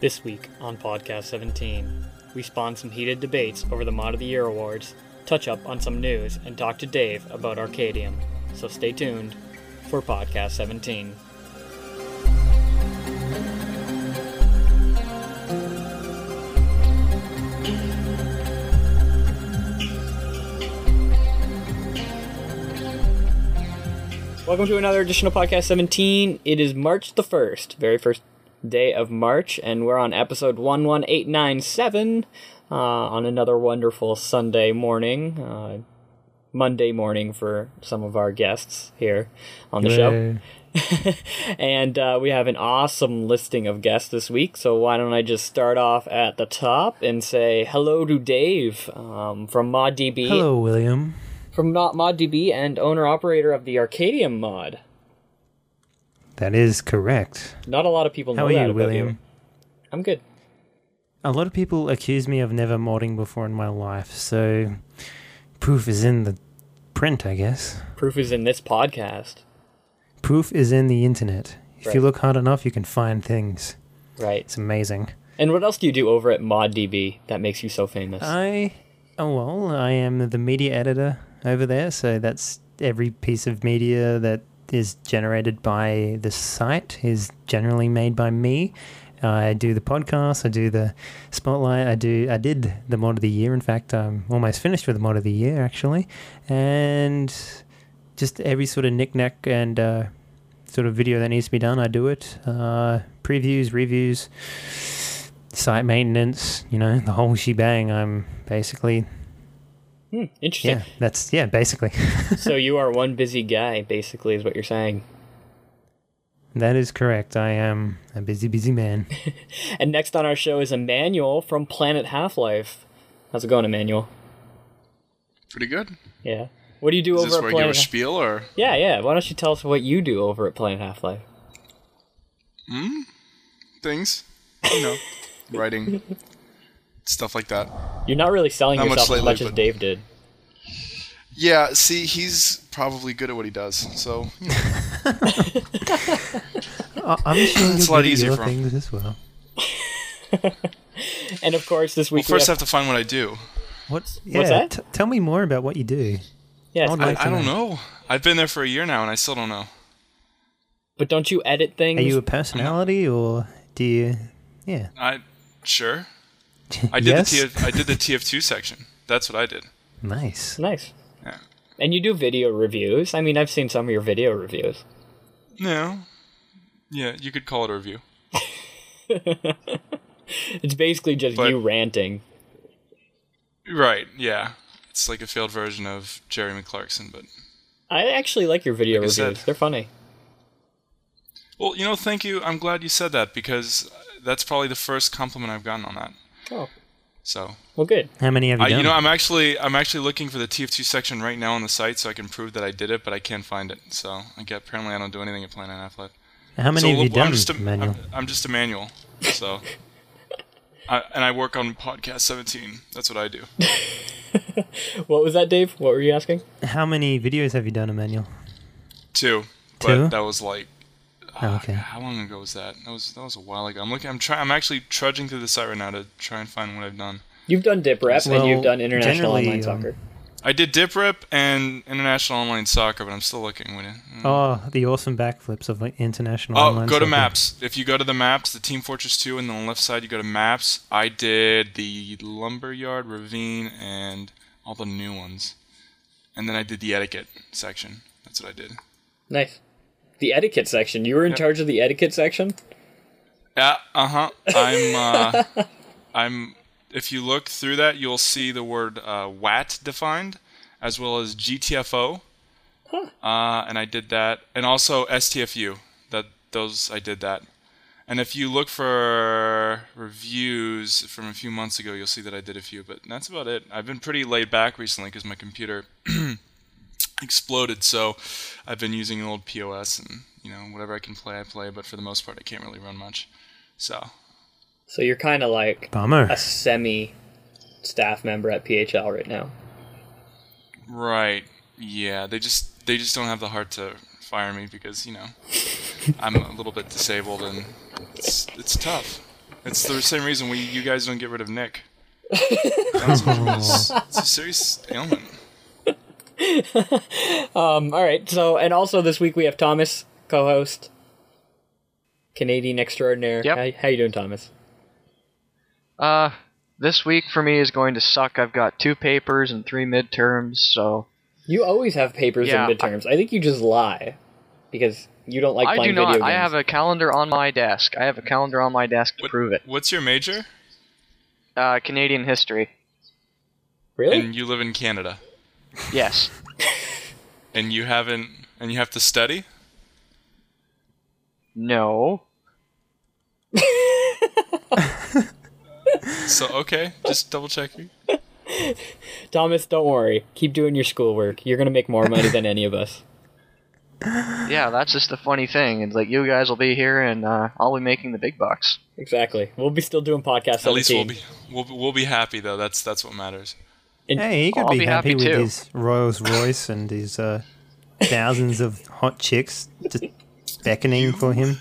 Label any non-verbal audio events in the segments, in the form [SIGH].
This week on Podcast 17, we spawn some heated debates over the Mod of the Year awards, touch up on some news, and talk to Dave about Arcadium. So stay tuned for Podcast 17. Welcome to another edition of Podcast 17. It is March the 1st, very first day of March, and we're on episode 11897 uh, on another wonderful Sunday morning, uh, Monday morning for some of our guests here on the show. [LAUGHS] and uh, we have an awesome listing of guests this week, so why don't I just start off at the top and say hello to Dave um, from ModDB. Hello, William. From Not ModDB and owner operator of the Arcadium mod. That is correct. Not a lot of people know How are you, William? you. I'm good. A lot of people accuse me of never modding before in my life, so proof is in the print, I guess. Proof is in this podcast. Proof is in the internet. If Right. you look hard enough, you can find things. Right. It's amazing. And what else do you do over at ModDB that makes you so famous? I, oh well, I am the media editor over there, so that's every piece of media that is generated by the site is generally made by me. I do the podcast, I do the spotlight, I do, I did the mod of the year. In fact, I'm almost finished with the mod of the year actually, and just every sort of knick-knack and uh, sort of video that needs to be done, I do it. Uh, previews, reviews, site maintenance, you know, the whole shebang. I'm basically, Hmm, interesting. yeah, that's, yeah, basically. [LAUGHS] so you are one busy guy, basically, is what you're saying. that is correct. I am a busy, busy man. [LAUGHS] And next on our show is Emanuel from Planet Half Life. How's it going, Emanuel? Pretty good. Yeah. What do you do Is over this at where I give a Planet? spiel or yeah, yeah. Why don't you tell us what you do over at Planet Half Life? Hmm. things? You know, writing, [LAUGHS] stuff like that. You're not really selling Not much yourself as much as Dave did. Yeah, see, he's probably good at what he does. So you [LAUGHS] know, I- I'm sure It's a you're lot easier for him. things as well. [LAUGHS] And of course, this week. well, week first we I have, have to find what I do. What's, yeah, that? T- tell me more about what you do. Yeah, I'd like I don't know. I've been there for a year now, and I still don't know. but don't you edit things? Are you a personality or do you, yeah. I sure. I did yes? the TF, I did the TF2 section. That's what I did. Nice. nice. Yeah. And you do video reviews. I mean, I've seen some of your video reviews. No. Yeah, you could call it a review. [LAUGHS] It's basically just But- you ranting. Right. Yeah. It's like a failed version of Jeremy Clarkson, but I actually like your video Like reviews. said. They're funny. well, you know, thank you. I'm glad you said that because that's probably the first compliment I've gotten on that. Oh, So well, good. How many have you I, done? you know, I'm actually I'm actually looking for the TF2 section right now on the site so I can prove that I did it, but I can't find it. So I get apparently I don't do anything at Planet Half Life. How many so have you I'm done, just a, Manuel? I'm, I'm just a manual. So. [LAUGHS] I, and I work on podcast 17. That's what I do. [LAUGHS] What was that, Dave? What were you asking? How many videos have you done, Emanuel? Two, but Two? that was like Oh, okay. how long ago was that? That was that was a while ago. I'm looking. I'm trying. I'm actually trudging through the site right now to try and find what I've done. You've done DIPRIP and you've done international generally, online um, soccer. I did DIPRIP and international online soccer, but I'm still looking. With it. Mm. Oh, the awesome backflips of like, international Oh, online go to maps. If you go to the maps, the Team Fortress 2, and then on the left side you go to maps. I did the Lumberyard, Ravine, and all the new ones. And then I did the etiquette section. That's what I did. Nice. The etiquette section. You were in Yep. charge of the etiquette section. Yeah, uh huh. I'm, [LAUGHS] uh, I'm. If you look through that, you'll see the word uh, WAT defined, as well as GTFO. Uh, and I did that, and also STFU. That those I did that. And if you look for reviews from a few months ago, you'll see that I did a few. But that's about it. I've been pretty laid back recently because my computer [CLEARS THROAT] exploded. So I've been using an old POS and you know whatever I can play, I play. But for the most part, I can't really run much. So So you're kind of like Bummer. a semi staff member at PHL right now. right, yeah, they just they just don't have the heart to fire me because you know I'm a little bit disabled and it's it's tough. It's the same reason we you guys don't get rid of Nick. Down [LAUGHS] syndrome it's a serious ailment. [LAUGHS] Um, all right. So, and also this week we have Thomas, co-host, Canadian extraordinaire. Yep. How, how you doing, Thomas? Uh, this week for me is going to suck. I've got two papers and three midterms, so You always have papers Yeah, and midterms. I think you just lie because you don't like I do playing video not. games. I have a calendar on my desk. I have a calendar on my desk to What- prove it. What's your major? Uh, Canadian history. really. And you live in Canada. Yes. And you haven't and you have to study? No. [LAUGHS] So okay, just double checking. Thomas, don't worry. Keep doing your schoolwork. You're gonna make more money than any of us. Yeah, that's just the funny thing. It's like you guys will be here, and uh, I'll be making the big bucks. Exactly. We'll be still doing podcast. At least we'll be we'll, we'll be happy though. That's that's what matters. Hey, he could be, be happy, happy with too. his Rolls Royce and his uh, thousands of hot chicks just beckoning for him.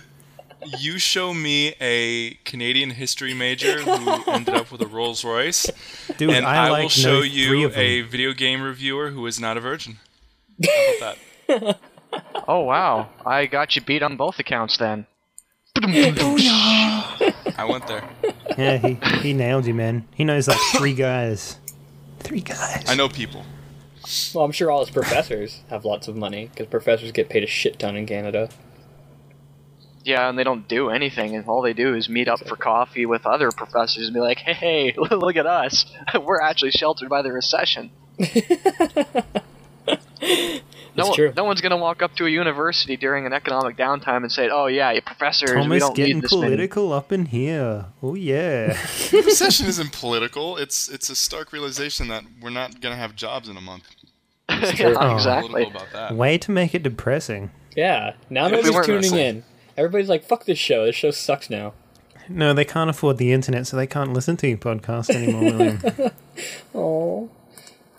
You show me a Canadian history major who ended up with a Rolls Royce, Dude, and I, I, like will show know you a video game reviewer who is not a virgin. How about that? Oh wow, I got you beat on both accounts then. I went there. Yeah, he, he nailed you, man. He knows like three guys. Three guys. I know people. Well, I'm sure all his professors have lots of money because professors get paid a shit ton in Canada. Yeah, and they don't do anything, and all they do is meet up for coffee with other professors and be like, "Hey, hey [LAUGHS] look at us. [LAUGHS] We're actually sheltered by the recession." [LAUGHS] No, one- true. no one's gonna walk up to a university during an economic downtime and say, "Oh yeah, you professors, we don't getting need this many." political up in here. Oh yeah. [LAUGHS] Recession [LAUGHS] isn't political. It's it's a stark realization that we're not gonna have jobs in a month. [LAUGHS] yeah, Oh. exactly. About that. Way to make it depressing. Yeah. Now If we nobody's weren't tuning wrestling. in. Everybody's like, "Fuck this show. This show sucks now." No, they can't afford the internet, so they can't listen to your podcast anymore, William. Oh,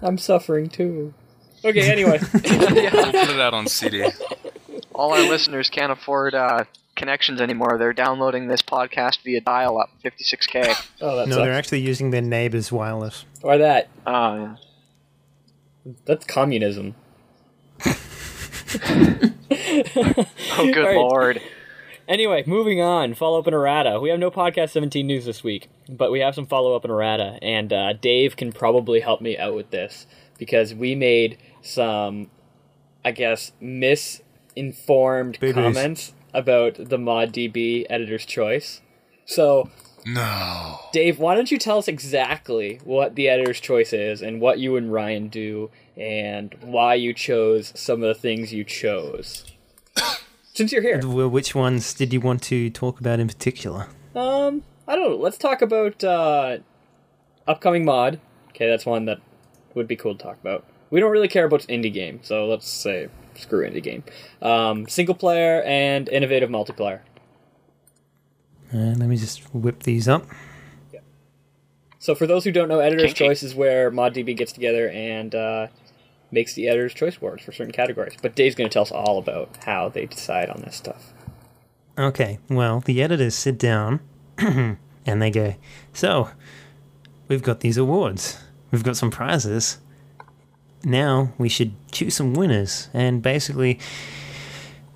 I'm suffering too. Okay. Anyway. [LAUGHS] We'll put it out on CD. All our listeners can't afford uh, connections anymore. They're downloading this podcast via dial-up, 56k. Oh, that no, they're actually using their neighbor's wireless. Or that. Uh, That's communism. [LAUGHS] oh, good Alright. lord. Anyway, moving on. Follow up in errata. We have no podcast 17 news this week, but we have some follow up in errata, and uh, Dave can probably help me out with this because we made some, I guess, misinformed Boo-boos. comments about the ModDB editor's choice. So, No. Dave, why don't you tell us exactly what the editor's choice is and what you and Ryan do and why you chose some of the things you chose? [COUGHS] Since you're here. Well, which ones did you want to talk about in particular? Um, I don't know. Let's talk about uh, upcoming mod. Okay, that's one that would be cool to talk about. We don't really care about indie game, so let's say screw indie game. Um, single player and innovative multiplayer. Uh, let me just whip these up. Yeah. So for those who don't know, editor's Kinky. choice is where ModDB gets together and uh, makes the editor's choice awards for certain categories. But Dave's going to tell us all about how they decide on this stuff. Okay, well, the editors sit down [CLEARS THROAT] and they go, So, we've got these awards, we've got some prizes. Now we should choose some winners. And basically,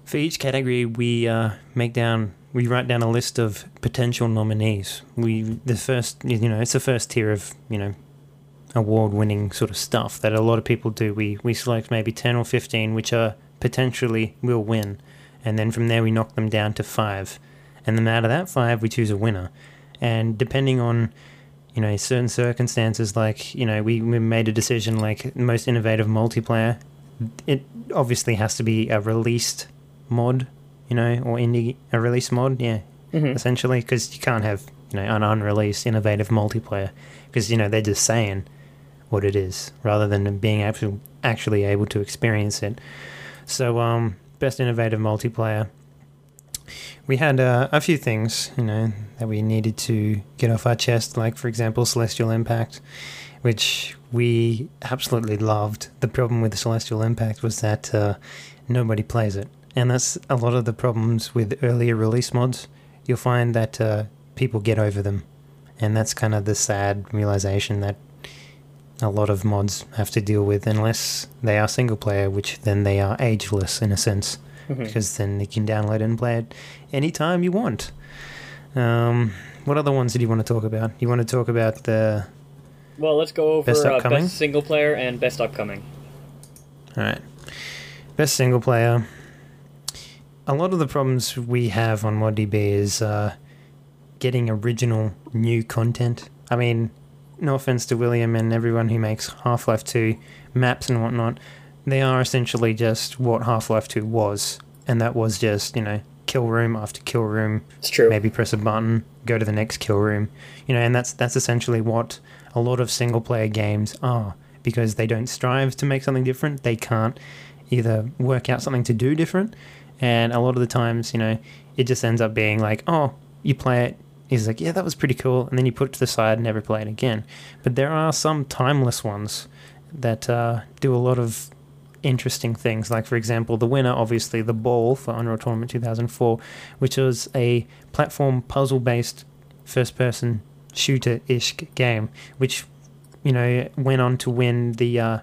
for each category, we uh, make down, we write down a list of potential nominees. We, the first, you know, it's the first tier of, you know, award winning sort of stuff that a lot of people do. We, we select maybe 10 or 15 which are potentially will win and then from there we knock them down to five and then out of that five we choose a winner and depending on you know certain circumstances like you know we, we made a decision like most innovative multiplayer it obviously has to be a released mod you know or indie a release mod yeah essentially because you can't have you know an unreleased innovative multiplayer because you know they're just saying what it is rather than being actually actually able to experience it. So um best innovative multiplayer we had uh, a few things you know that we needed to get off our chest like for example celestial impact which we absolutely loved. The problem with celestial impact was that uh, nobody plays it. And that's a lot of the problems with earlier release mods. You'll find that uh, people get over them, and that's kind of the sad realization that a lot of mods have to deal with, unless they are single player, which then they are ageless in a sense, because then you can download it and play it anytime you want. Um, what other ones did you want to talk about? You want to talk about the Well, let's go over Best uh, upcoming? best single player and best upcoming. All right. Best single player. A lot of the problems we have on ModDB is uh, getting original new content. I mean, no offense to William and everyone who makes Half Life 2 maps and whatnot, they are essentially just what Half Life 2 was. And that was just, you know, kill room after kill room, It's true. maybe press a button, go to the next kill room. You know, and that's that's essentially what a lot of single player games are because they don't strive to make something different. They can't either work out something to do different, and a lot of the times, you know, it just ends up being like, oh, you play it. He's like, yeah, that was pretty cool, and then you put it to the side and never play it again. But there are some timeless ones that uh, do a lot of interesting things. Like, for example, the winner, obviously, the Ball for Unreal Tournament 2004, which was a platform puzzle based first person shooter ish game, which, you know, went on to win the uh,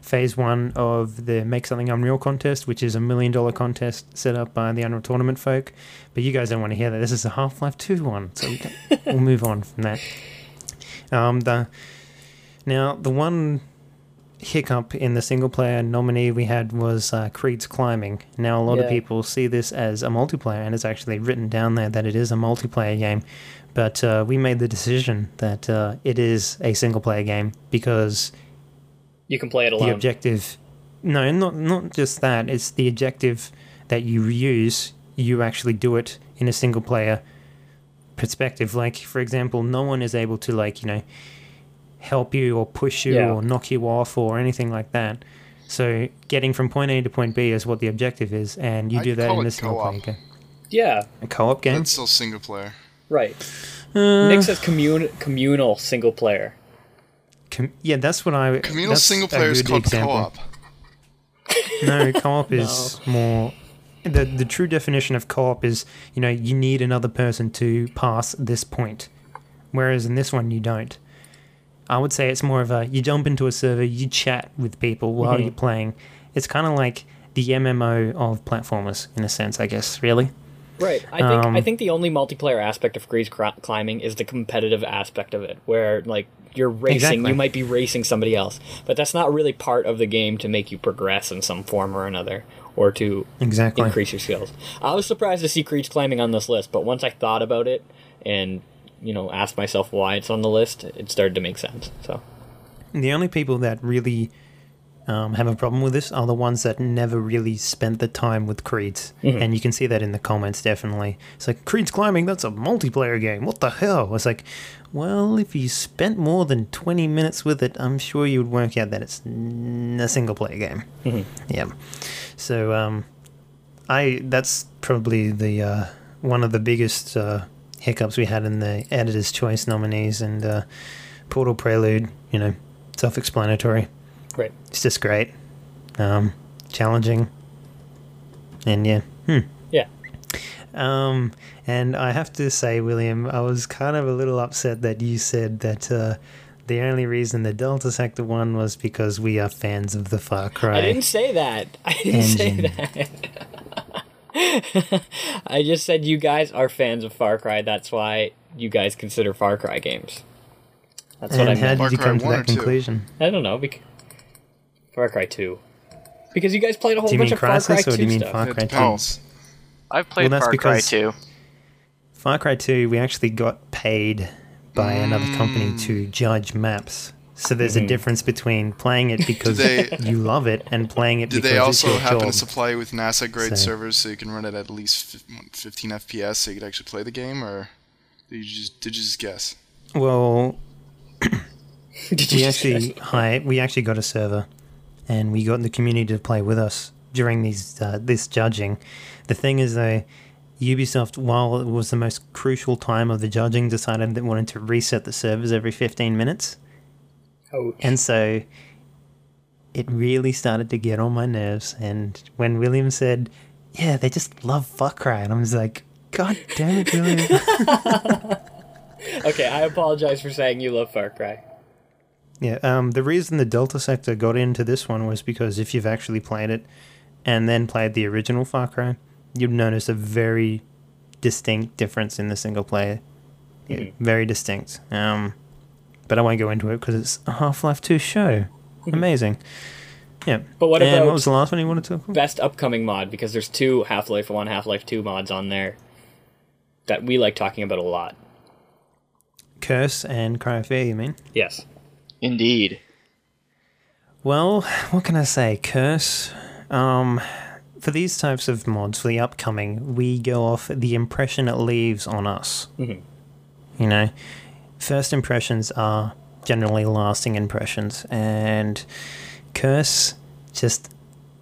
phase one of the Make Something Unreal contest, which is a million dollar contest set up by the Unreal Tournament folk. But you guys don't want to hear that. This is a Half Life 2 one, so we we'll move on from that. Um, the now the one hiccup in the single player nominee we had was uh, Kreedz Climbing. Now, a lot of people see this as a multiplayer, and it's actually written down there that it is a multiplayer game. But uh, we made the decision that uh, it is a single player game because You can play it alone. the objective. No, not not just that. It's the objective that you use. You actually do it in a single player perspective. Like, for example, no one is able to like you know help you or push you Yeah. or knock you off or anything like that. So, getting from point A to point B is what the objective is, and you I'd do that in it a single player co-op. game. yeah, A co-op game. That's still single player. right. Uh, Nick says commun- communal single player. com- yeah, that's what I. Communal that's single player is called example. co-op. No, co-op [LAUGHS] is more. The the true definition of co-op is you know you need another person to pass this point, whereas in this one you don't. I would say it's more of a you jump into a server, you chat with people while Mhm. you're playing. It's kind of like the MMO of platformers in a sense, I guess. Really, Right. I think Um, I think the only multiplayer aspect of Kreedz cr- climbing is the competitive aspect of it, where like you're racing, Exactly. you might be racing somebody else, but that's not really part of the game to make you progress in some form or another, or to exactly. increase your skills. I was surprised to see Kreedz climbing on this list, but once I thought about it and you know asked myself why it's on the list, it started to make sense. So The only people that really um, have a problem with this are the ones that never really spent the time with Kreedz. And you can see that in the comments, definitely. It's like, Kreedz Climbing, that's a multiplayer game. What the hell? It's like, well, if you spent more than 20 minutes with it, I'm sure you would work out that it's n- a single player game. Yeah. So, um, I that's probably the uh, one of the biggest uh, hiccups we had in the editor's choice nominees and uh, Portal Prelude. You know, self-explanatory. right. It's just great, um, challenging, and yeah. Hmm. Yeah. Um, and I have to say, William, I was kind of a little upset that you said that uh, the only reason the Delta Sector won was because we are fans of the Far Cry. I didn't say that. I didn't Engine. say that. [LAUGHS] [LAUGHS] I just said you guys are fans of Far Cry. That's why you guys consider Far Cry games. That's what and I how meant. did you Far Cry come to that 2? conclusion? I don't know. Bec- Far Cry 2. Because you guys played a whole Do bunch mean of Far Cry 2 or do you mean stuff. Far It Cry 2? I've played that's Far Cry 2. Far Cry 2, we actually got paid by another company Mm. to judge maps. So there's Mhm. a difference between playing it [LAUGHS] because they- you love it and playing it Did because they it's also your happen job. to supply you with NASA grade So- servers so you can run it at least 15 FPS so you could actually play the game, or did you just did you just guess? Well, [COUGHS] Did you we just- actually hi, we actually got a server, and we got the community to play with us during these uh, this judging. The thing is though, Ubisoft, while it was the most crucial time of the judging, decided that they wanted to reset the servers every 15 minutes. Ouch. And so it really started to get on my nerves. And when William said, Yeah, they just love Far Cry, and I was like, God damn it, William. [LAUGHS] [LAUGHS] Okay, I apologize for saying you love Far Cry. Yeah, um, the reason the Delta Sector got into this one was because if you've actually played it and then played the original Far Cry, you'd notice a very distinct difference in the single player. Yeah, Mhm. very distinct. Um, but I won't go into it because it's a Half Life 2 show. Amazing. Yeah. But what and about what was the last one you wanted to talk about? best upcoming mod? Because there's two Half Life 1, Half Life 2 mods on there that we like talking about a lot. Curse and Cry of Fear, you mean? Yes. Indeed. Well, [SIGHS] what can I say? Curse. Um, for these types of mods, for the upcoming, we go off the impression it leaves on us. Mhm. You know, first impressions are generally lasting impressions, and Curse, just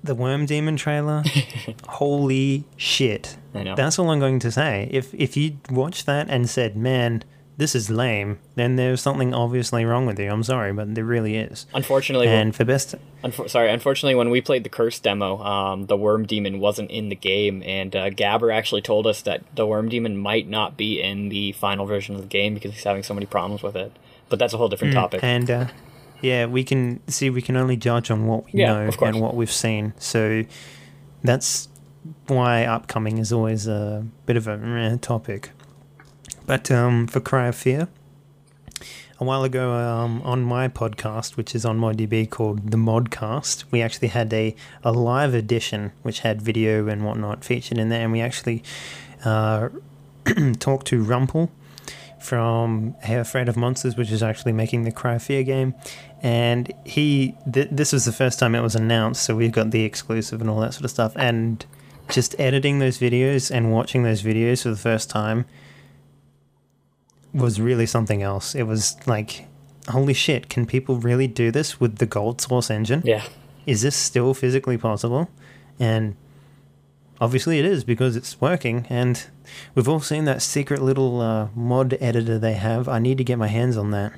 the Worm Demon trailer. [LAUGHS] holy shit! I know. That's all I'm going to say. If if you watched that and said, "Man, this is lame," then there's something obviously wrong with you. I'm sorry, but there really is. Unfortunately, And for best, Unfor- sorry, unfortunately, when we played the Curse demo, um, the Worm Demon wasn't in the game, and uh, Gabber actually told us that the Worm Demon might not be in the final version of the game because he's having so many problems with it. But that's a whole different topic. Mm, and uh, yeah, we can see we can only judge on what we Yeah, know and what we've seen. So that's why upcoming is always a bit of a topic. But um, for Cry of Fear, a while ago um, on my podcast, which is on ModDB called the Modcast, we actually had a, a live edition which had video and whatnot featured in there, and we actually uh, [CLEARS THROAT] talked to Rumpel from Hair Afraid of Monsters, which is actually making the Cry of Fear game. And he, th- this was the first time it was announced, so we've got the exclusive and all that sort of stuff. And just editing those videos and watching those videos for the first time was really something else. It was like, holy shit, can people really do this with the Gold Source engine? yeah, is this still physically possible? And obviously it is because it's working. And we've all seen that secret little uh, mod editor they have. I need to get my hands on that.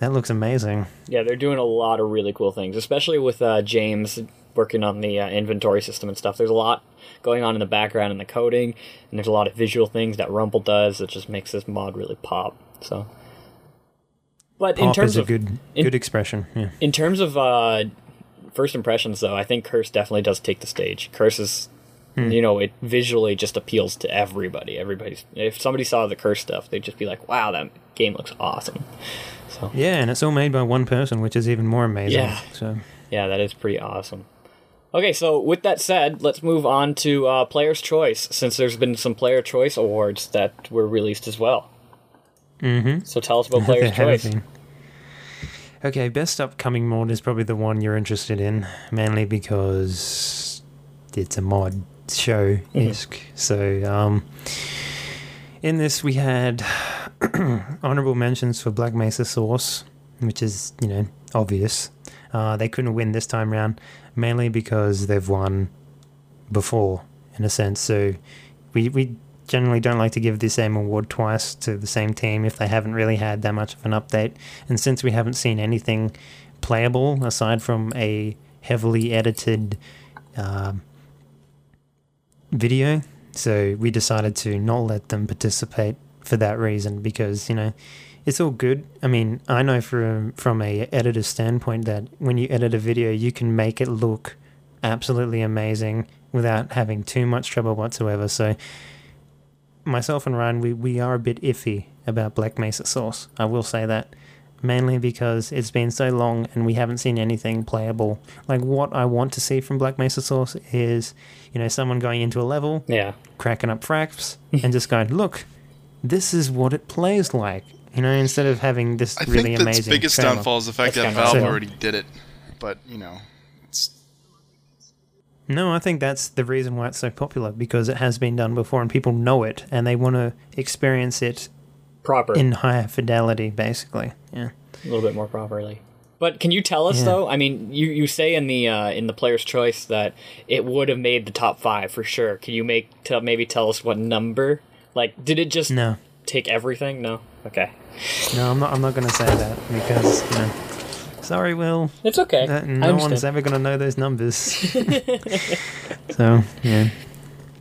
That looks amazing. yeah, they're doing a lot of really cool things, especially with uh, James working on the uh, inventory system and stuff. There's a lot going on in the background in the coding, and there's a lot of visual things that Rumpel does that just makes this mod really pop. So, but in Pop terms is a of good in- good expression. Yeah. In terms of uh, first impressions, though, I think Curse definitely does take the stage. Curse is, you know, it visually just appeals to everybody. Everybody's if somebody saw the Curse stuff, they'd just be like, "Wow, that game looks awesome." So Yeah, and it's all made by one person, which is even more amazing. Yeah. So yeah, that is pretty awesome. Okay, so with that said, let's move on to uh, Player's Choice, since there's been some Player Choice awards that were released as well. Mm-hmm. So tell us about Player's [LAUGHS] Choice. been. Okay, best upcoming mod is probably the one you're interested in, mainly because it's a mod show isk. So, um, in this, we had [CLEARS THROAT] honorable mentions for Black Mesa Source, which is, you know, obvious. Uh, they couldn't win this time round, mainly because they've won before, in a sense. So, we, we generally don't like to give the same award twice to the same team if they haven't really had that much of an update. And since we haven't seen anything playable aside from a heavily edited um, video, so we decided to not let them participate for that reason because you know it's all good. I mean, I know from from a editor standpoint that when you edit a video, you can make it look absolutely amazing without having too much trouble whatsoever. So myself and Ryan, we, we are a bit iffy about Black Mesa Source. I will say that. Mainly because it's been so long and we haven't seen anything playable. Like, what I want to see from Black Mesa Source is, you know, someone going into a level, Yeah, cracking up fraps, and just going, look, this is what it plays like. You know, instead of having this I really think that's amazing. biggest trailer. downfall is the fact That's that Valve awesome. already did it. But you know, it's No, I think that's the reason why it's so popular because it has been done before and people know it and they want to experience it proper. in higher fidelity, basically. Yeah. a little bit more properly. But can you tell us Yeah. though? I mean, you, you say in the uh, in the player's choice that it would have made the top five for sure. Can you make tell maybe tell us what number? Like, did it just No, take everything? No. Okay, no, I'm not. I'm not going to say that because you know. Sorry, Will. it's okay. That, no one's ever going to know those numbers. [LAUGHS] so yeah,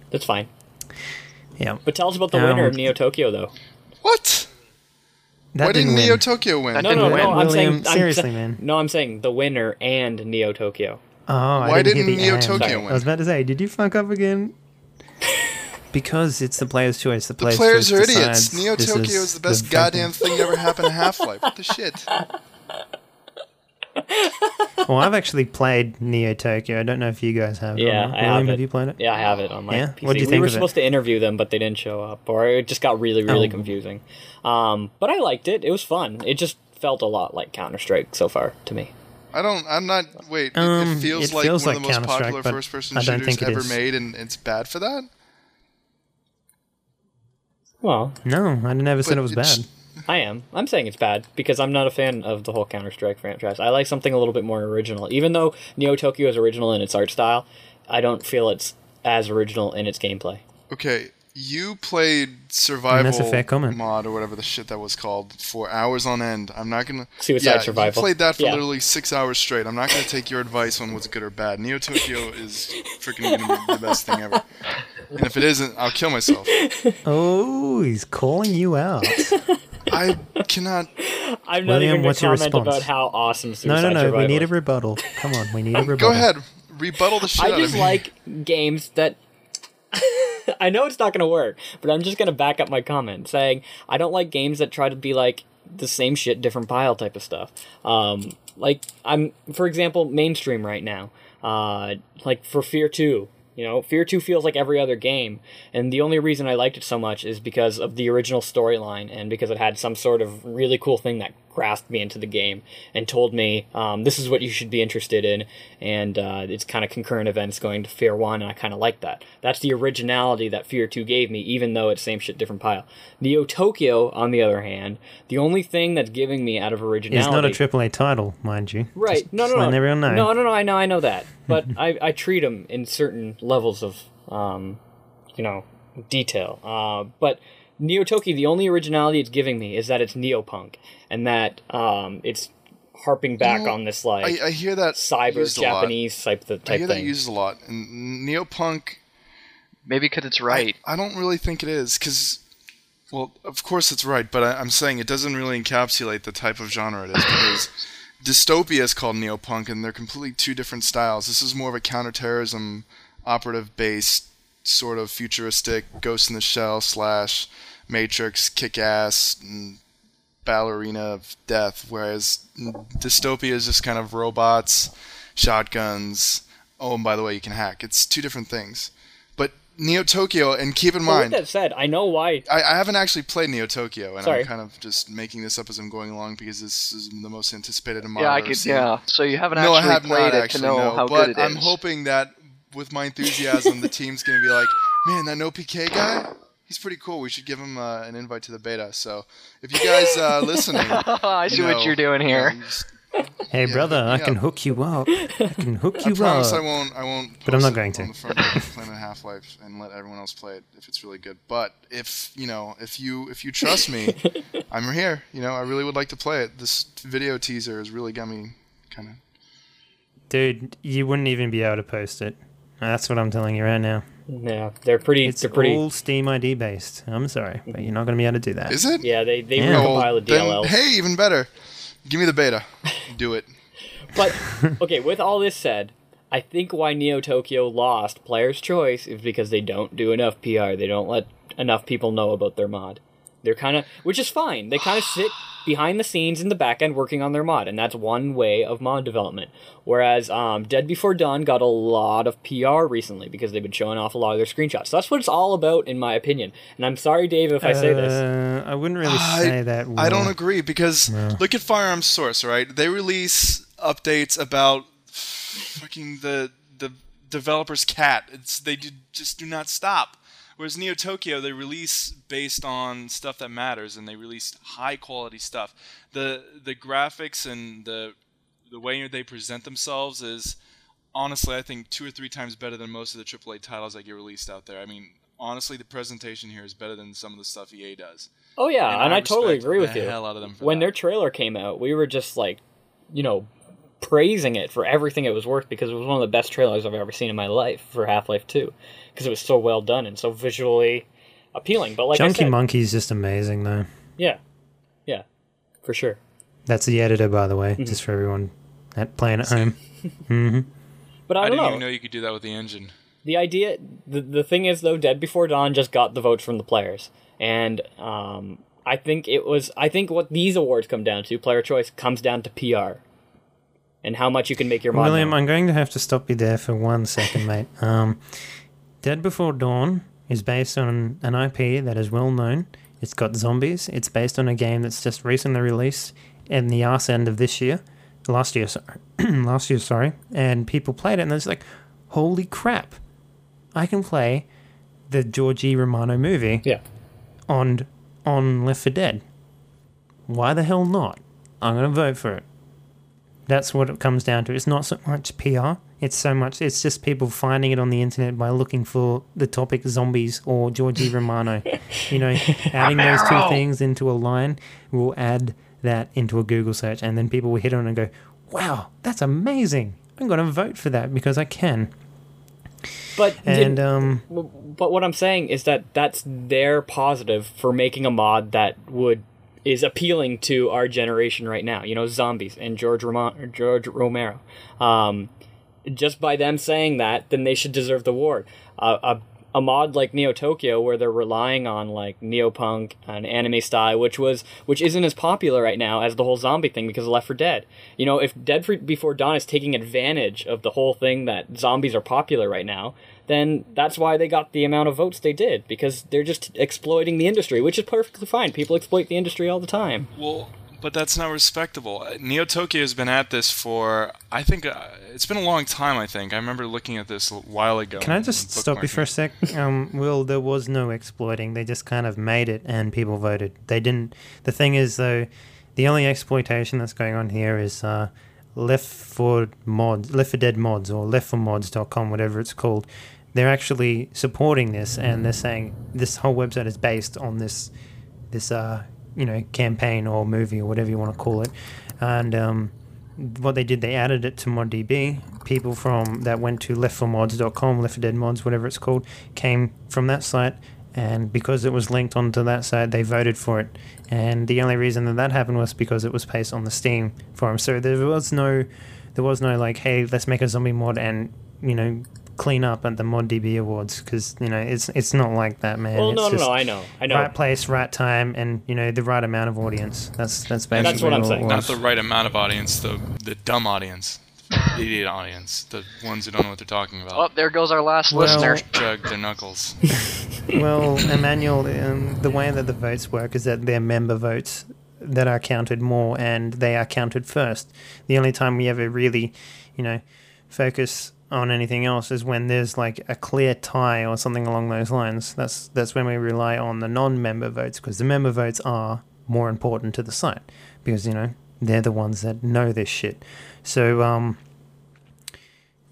That's fine. yeah. But tell us about the Um, winner of Neo Tokyo though. what? That Why didn't win. Neo Tokyo win? No, didn't no, no. win. I'm saying William, I'm seriously, sa- man. No, I'm saying the winner and Neo Tokyo. Oh, I Why didn't, didn't hear Neo the and. Tokyo I win? was about to say, did you fuck up again? Because it's the player's choice. The, The player's players choice are idiots. Neo this Tokyo is the best voting. goddamn thing that ever happened to Half Life. What the shit? [LAUGHS] Well, I've actually played Neo Tokyo. I don't know if you guys have. Yeah, not. I William, have have it. you played it? Yeah, I have it on my Yeah? PC. What'd you we think were of it? supposed to interview them, but they didn't show up, or it just got really, really Oh. confusing. Um, but I liked it. It was fun. It just felt a lot like Counter Strike so far to me. I don't. I'm not. Wait. it- Um, it feels it like feels one like of the most Counter-Strike, popular but first-person I don't shooters think it ever is. made, and it's bad for that. Well, No, I never said But it was bad. I am. I'm saying it's bad because I'm not a fan of the whole Counter Strike franchise. I like something a little bit more original. Even though Neo Tokyo is original in its art style, I don't feel it's as original in its gameplay. Okay, you played survival that's a fair comment. mod or whatever the shit that was called for hours on end. I'm not gonna. Suicide yeah, Survival. You played that for Yeah. literally six hours straight. I'm not gonna take your advice on what's good or bad. Neo Tokyo [LAUGHS] is freaking gonna be the best thing ever. And if it isn't, I'll kill myself. Oh, he's calling you out. [LAUGHS] I cannot. I'm not William, even what's your comment response? about how awesome Suicide no, no, no. Survival We need a rebuttal. Come on, we need a rebuttal. Go ahead, rebuttal the shit I out just of me. like games that. [LAUGHS] I know it's not going to work, but I'm just going to back up my comment saying I don't like games that try to be like the same shit, different pile type of stuff. Um, like I'm, for example, mainstream right now. Uh, like for Fear Two, you know, Fear Two feels like every other game, and the only reason I liked it so much is because of the original storyline and because it had some sort of really cool thing that grasped me into the game and told me um, this is what you should be interested in, and uh, it's kind of concurrent events going to Fear One, and I kind of like that. That's the originality that Fear Two gave me, even though it's same shit, different pile. Neo Tokyo, on the other hand, the only thing that's giving me out of originality. It's originality not a AAA title, mind you. Right. Just, no, no, no. everyone know. No, no, no. I know, I know that. [LAUGHS] But I, I treat them in certain levels of, um, you know, detail. Uh, but Neo Tokyo, the only originality it's giving me is that it's neopunk and that um, it's harping back know, on this like I, I hear that cyber used a lot. Japanese type the I type hear that used a lot. And Neopunk, Maybe because it's right. I don't really think it is because, well, of course it's right, but I, I'm saying it doesn't really encapsulate the type of genre it is because [LAUGHS] dystopia is called neopunk, and they're completely two different styles. This is more of a counterterrorism, operative-based sort of futuristic Ghost in the Shell slash Matrix, kick-ass, and ballerina of death, whereas dystopia is just kind of robots, shotguns. Oh, and by the way, you can hack. It's two different things. But Neo Tokyo, and keep in But with mind, that said, I know why. I, I haven't actually played Neo Tokyo, and Sorry. I'm kind of just making this up as I'm going along because this is the most anticipated in Yeah, I could. seen. Yeah. So you haven't No, I actually have played not it actually. to know no, how but good it is. I'm hoping that with my enthusiasm, the team's going to be like, man, that NoPK guy, he's pretty cool. We should give him uh, an invite to the beta. So if you guys uh, [LAUGHS] listening, [LAUGHS] I see you what know, you're doing here. um, Hey, Yeah, brother, I can up. hook you up. I can hook [LAUGHS] I you promise I won't. I won't. But I'm not going to. on the front Planet Half Life and let everyone else play it if it's really good. But if you know, if you if you trust me, I'm here. You know, I really would like to play it. This video teaser has really got me kind of. Dude, you wouldn't even be able to post it. That's what I'm telling you right now. Yeah, they're pretty. It's they're pretty. all Steam ID based. I'm sorry, but you're not going to be able to do that. Is it? Yeah, they they Yeah. recompile the then, DLLs. hey, even better. Give me the beta. [LAUGHS] Do it. But [LAUGHS] okay, with all this said, I think why Neo Tokyo lost Player's Choice is because they don't do enough PR. They don't let enough people know about their mod. They're kind of, which is fine. They kind of sit [SIGHS] behind the scenes in the back end working on their mod, and that's one way of mod development. Whereas um, Dead Before Dawn got a lot of PR recently because they've been showing off a lot of their screenshots. So that's what it's all about, in my opinion. And I'm sorry, Dave, if I say this. Uh, I wouldn't really I- say that. I don't agree because look at Firearms Source, right? They release updates about fucking the the developer's cat. It's they do, just do not stop. Whereas Neo Tokyo, they release based on stuff that matters, and they release high quality stuff. the The graphics and the the way they present themselves is honestly, I think two or three times better than most of the AAA titles that get released out there. I mean, honestly, the presentation here is better than some of the stuff EA does. Oh yeah, and, I, totally agree with you. Hell out of them for when that. their trailer came out, we were just like, you know, praising it for everything it was worth because it was one of the best trailers I've ever seen in my life for Half Life Two, because it was so well done and so visually appealing. But like I Junkie said, Monkey's just amazing, though. yeah, yeah, for sure. That's the editor, by the Mm-hmm. way, just for everyone at playing at [LAUGHS] home. hmm But I I don't didn't know. even know you could do that with the engine. the idea the, the thing is though dead before dawn just got the votes from the players and um, i think it was i think what these awards come down to player choice comes down to pr and how much you can make your mod William. I'm going to have to stop you there for one second, mate. Um, Dead Before Dawn is based on an IP that is well known. It's got zombies. It's based on a game that's just recently released in the arse end of this year, last year, sorry, [CLEARS THROAT] last year, sorry. And people played it, and it's like, holy crap! I can play the Georgie Romano movie yeah on on Left 4 Dead. Why the hell not? I'm gonna vote for it. That's what it comes down to. It's not so much PR. It's so much. It's just people finding it on the internet by looking for the topic zombies or Georgie [LAUGHS] Romano. you know, [LAUGHS] adding those two things into a line will add that into a Google search, and then people will hit on it and go, "Wow, that's amazing! I'm gonna vote for that because I can." but And did- um, but what i'm saying is that that's their positive for making a mod that would is appealing to our generation right now you know zombies and george Roma- george romero um, just by them saying that, then they should deserve the award. Uh, a a mod like Neo Tokyo, where they're relying on like neopunk and anime style, which was which isn't as popular right now as the whole zombie thing because of Left 4 Dead. You know, if Dead Free Before Dawn is taking advantage of the whole thing that zombies are popular right now, then that's why they got the amount of votes they did because they're just exploiting the industry, which is perfectly fine. People exploit the industry all the time. Well, but that's not respectable. Uh, Neo Tokyo has been at this for, I think, uh, it's been a long time. I think I remember looking at this a while ago. Can I just stop you for a sec? Um, Will, there was no exploiting. They just kind of made it and people voted. They didn't. The thing is, though, the only exploitation that's going on here is uh, Left for Mods, Left for Dead Mods, or leftformods.com, whatever it's called. They're actually supporting this and they're saying this whole website is based on this, this uh, you know, campaign or movie or whatever you want to call it. And um, what they did, they added it to ModDB. People from that went to leftformods.com, Left 4 Dead Mods, whatever it's called, came from that site, and because it was linked onto that site, they voted for it. And the only reason that that happened was because it was placed on the Steam forum. So there was no, there was no like, hey, let's make a zombie mod and you know clean up at the ModDB awards because you know it's it's not like that, man. Well, it's no, no, just no, I know, I know. Right place, right time, and you know the right amount of audience. That's that's basically That's what I'm saying. Not the right amount of audience, the the dumb audience, idiot audience, the ones who don't know what they're talking about. Oh, there goes our last Well- listener. Jug their knuckles. [LAUGHS] Well, Emanuel, um, the way that the votes work is that they're member votes that are counted more, and they are counted first. The only time we ever really, you know, focus on anything else is when there's like a clear tie or something along those lines. That's that's when we rely on the non-member votes because the member votes are more important to the site because you know they're the ones that know this shit. So, um,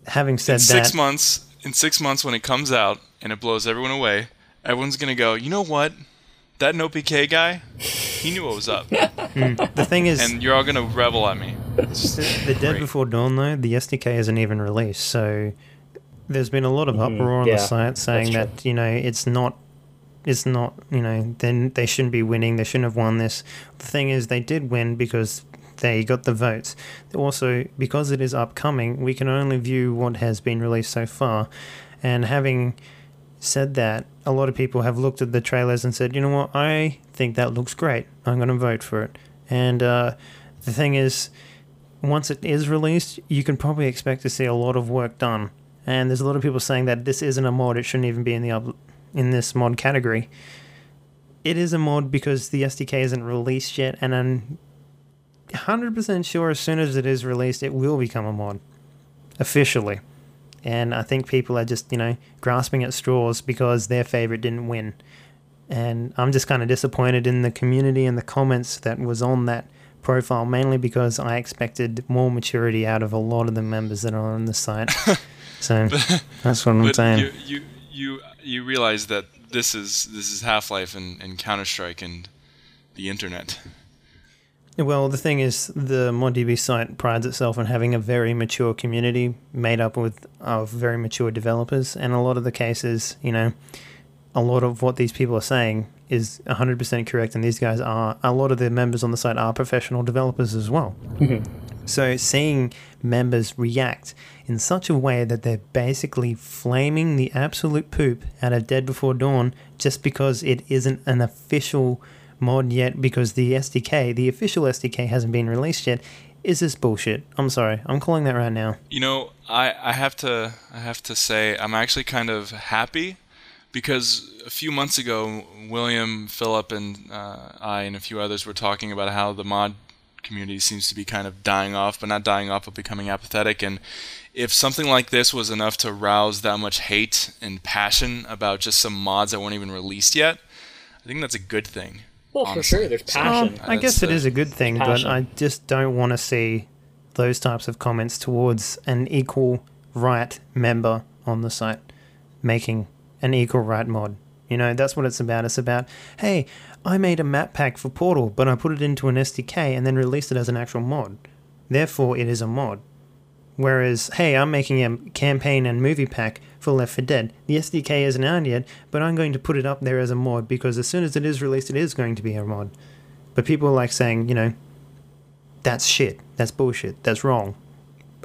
having said in that, six months, in six months when it comes out and it blows everyone away, everyone's gonna go. You know what? That NoPK guy, he knew what was up, [LAUGHS] the thing is, and you're all gonna revel at me. The, the Dead Before Dawn, though, the SDK isn't even released, so there's been a lot of uproar on yeah, the site saying that you know it's not, it's not you know then they shouldn't be winning. They shouldn't have won this. The thing is, they did win because they got the votes. Also, because it is upcoming, we can only view what has been released so far, and having said that, a lot of people have looked at the trailers and said, you know what, I think that looks great. I'm going to vote for it. And uh, the thing is, once it is released, you can probably expect to see a lot of work done. And there's a lot of people saying that this isn't a mod; it shouldn't even be in the up, in this mod category. It is a mod because the SDK isn't released yet, and I'm 100% sure as soon as it is released, it will become a mod officially. And I think people are just, you know, grasping at straws because their favorite didn't win. And I'm just kind of disappointed in the community and the comments that was on that profile, mainly because I expected more maturity out of a lot of the members that are on the site. [LAUGHS] so that's what I'm but saying. you, you you you realize that this is this is Half Life and, and Counter Strike and the internet. Well, the thing is, the ModDB site prides itself on having a very mature community made up with of very mature developers, and a lot of the cases, you know, a lot of what these people are saying is 100% correct, and these guys are, a lot of the members on the site are professional developers as well. Mm-hmm. So seeing members react in such a way that they're basically flaming the absolute poop out of Dead Before Dawn just because it isn't an official mod yet, because the SDK, the official SDK, hasn't been released yet, is this bullshit. I'm sorry, I'm calling that right now. You know, I, I have to I have to say I'm actually kind of happy because a few months ago, William, Philip, and uh, I and a few others were talking about how the mod community seems to be kind of dying off, but not dying off, but becoming apathetic. And if something like this was enough to rouse that much hate and passion about just some mods that weren't even released yet, I think that's a good thing. Well, for sure, there's passion. Um, I guess That's it the- is a good thing, but. I just don't want to see those types of comments towards an equal right member on the site making an equal right mod. You know, that's what it's about. It's about, hey, I made a map pack for Portal, but I put it into an SDK and then released it as an actual mod. Therefore, it is a mod. Whereas, hey, I'm making a campaign and movie pack for Left 4 Dead. The SDK isn't out yet, but I'm going to put it up there as a mod because as soon as it is released, it is going to be a mod. But people are like saying, you know, that's shit. That's bullshit. That's wrong.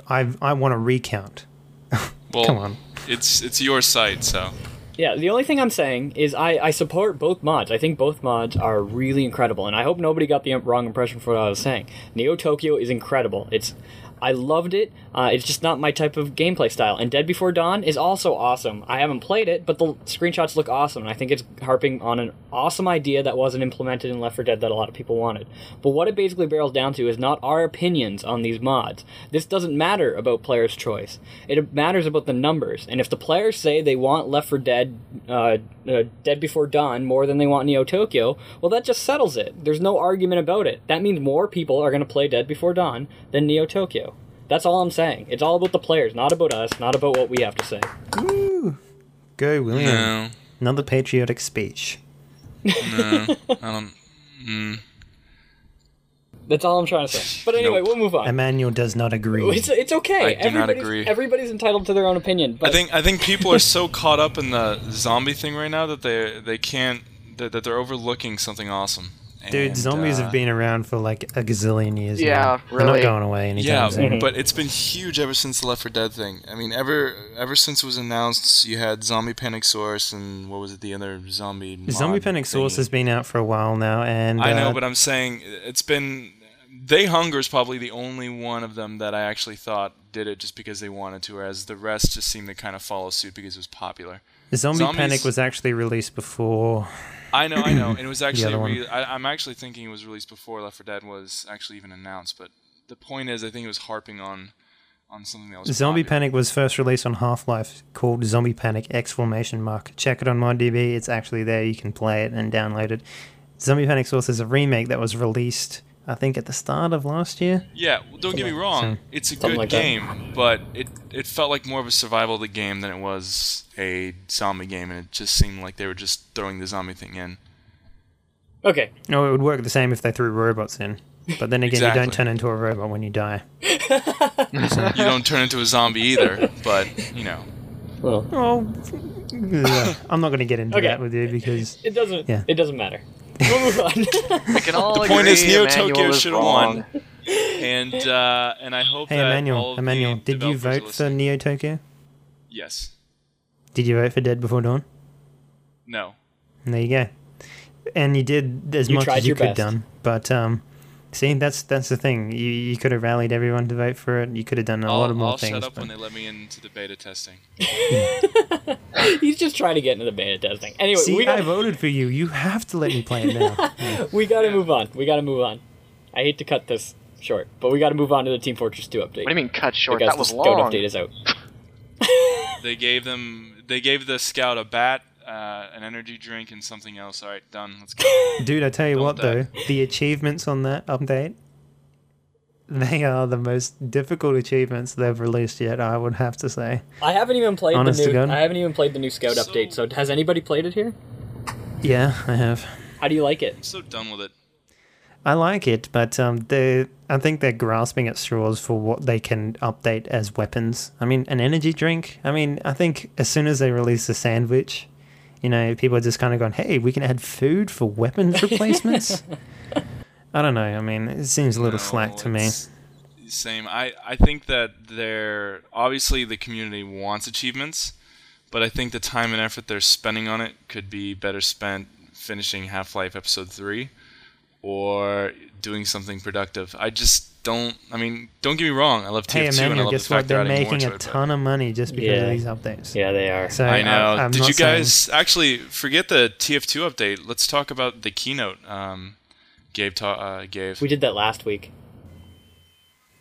I I want to recount. [LAUGHS] Well, Come on. It's it's your site, so Yeah, the only thing I'm saying is I, I support both mods. I think both mods are really incredible, and I hope nobody got the wrong impression for what I was saying. Neo Tokyo is incredible. It's I loved it. Uh, it's just not my type of gameplay style. And Dead Before Dawn is also awesome. I haven't played it, but the screenshots look awesome, and I think it's harping on an awesome idea that wasn't implemented in Left 4 Dead that a lot of people wanted. But what it basically barrels down to is not our opinions on these mods. This doesn't matter about players' choice. It matters about the numbers. And if the players say they want Left 4 Dead, uh, uh, Dead Before Dawn more than they want Neo Tokyo, well, that just settles it. There's no argument about it. That means more people are going to play Dead Before Dawn than Neo Tokyo. That's all I'm saying. It's all about the players, not about us, not about what we have to say. Woo! Go, William. no, Another patriotic speech. no, I don't. Mm, That's all I'm trying to say. But anyway, Nope. we'll move on. Emanuel does not agree. It's, it's okay. I do not everybody's, agree. Everybody's entitled to their own opinion. But I think I think people are so caught up in the zombie thing right now that they they can't that, that they're overlooking something awesome. Dude, And, zombies uh, have been around for like a gazillion years. Yeah, now. They're not going away anytime Yeah, soon. but it's been huge ever since the Left 4 Dead thing. I mean, ever ever since it was announced, you had Zombie Panic Source and what was it, the other zombie? Zombie mod Panic Source has been out for a while now, and I know, uh, but I'm saying it's been. They Hunger is probably the only one of them that I actually thought did it just because they wanted to, whereas the rest just seemed to kind of follow suit because it was popular. Zombie zombies- Panic was actually released before. I know, I know. And it was actually. Re- I, I'm actually thinking it was released before Left 4 Dead was actually even announced. But the point is, I think it was harping on on something that was Zombie popular. Panic was first released on Half Life called Zombie Panic exclamation mark. Check it on ModDB. It's actually there. You can play it and download it. Zombie Panic Source is a remake that was released, I think, at the start of last year. Yeah, well, don't get me wrong. It's a Something good like that. game, but it it felt like more of a survival of the game than it was a zombie game, and it just seemed like they were just throwing the zombie thing in. okay, No, it would work the same if they threw robots in. But then again, you don't turn into a robot when you die. [LAUGHS] You don't turn into a zombie either, but you know. well, Oh, ugh. [LAUGHS] I'm not going to get into Okay. that with you because it doesn't. Yeah. It doesn't matter. We'll move on. Can all The point is, agree Neo Emanuel Tokyo should have won, and uh, and I hope hey, that all Emanuel, of Emanuel, the did you vote for listening. Neo Tokyo? Yes. Did you vote for Dead Before Dawn? No. There you go. And you did as You much as you could best. done. But um, see, that's that's the thing. You you could have rallied everyone to vote for it. You could have done a I'll, lot of more I'll things. shut up but- when they let me into the beta testing. [LAUGHS] [LAUGHS] He's just trying to get into the beta testing. Anyway, See, we I voted for you. You have to let me play it now. Yeah. [LAUGHS] we got to move on. We got to move on. I hate to cut this short, but we got to move on to the Team Fortress 2 update. What do you mean cut short? Because That was the scout long. update is out. They gave them. They gave the scout a bat, uh, an energy drink, and something else. All right, done. Let's go. [LAUGHS] Dude, I tell you Don't what die. though, the achievements on that update, they are the most difficult achievements they've released yet. I would have to say. I haven't even played Honest the to new. God. I haven't even played the new scout So- update. So has anybody played it here? Yeah, I have. How do you like it? I'm so done with it. I like it, but um, they I think they're grasping at straws for what they can update as weapons. I mean, an energy drink. I mean, I think as soon as they release the sandwich You know, people are just kind of going, "Hey, we can add food for weapons replacements." [LAUGHS] I don't know. I mean, it seems a little No, slack to me. Same. I, I think that they're obviously the community wants achievements, but I think the time and effort they're spending on it could be better spent finishing Half Life Episode 3 or doing something productive. I just don't. I mean, don't get me wrong. I love TF2 Hey, and I Emanuel, love the guess fact what? they're They're adding more making to a it, but- ton of money just because Yeah. of these updates. Yeah, they are. So I know. I'm Did not you saying- guys actually forget the TF2 update? Let's talk about the keynote. Um, Gabe ta- uh, gave. We did that last week.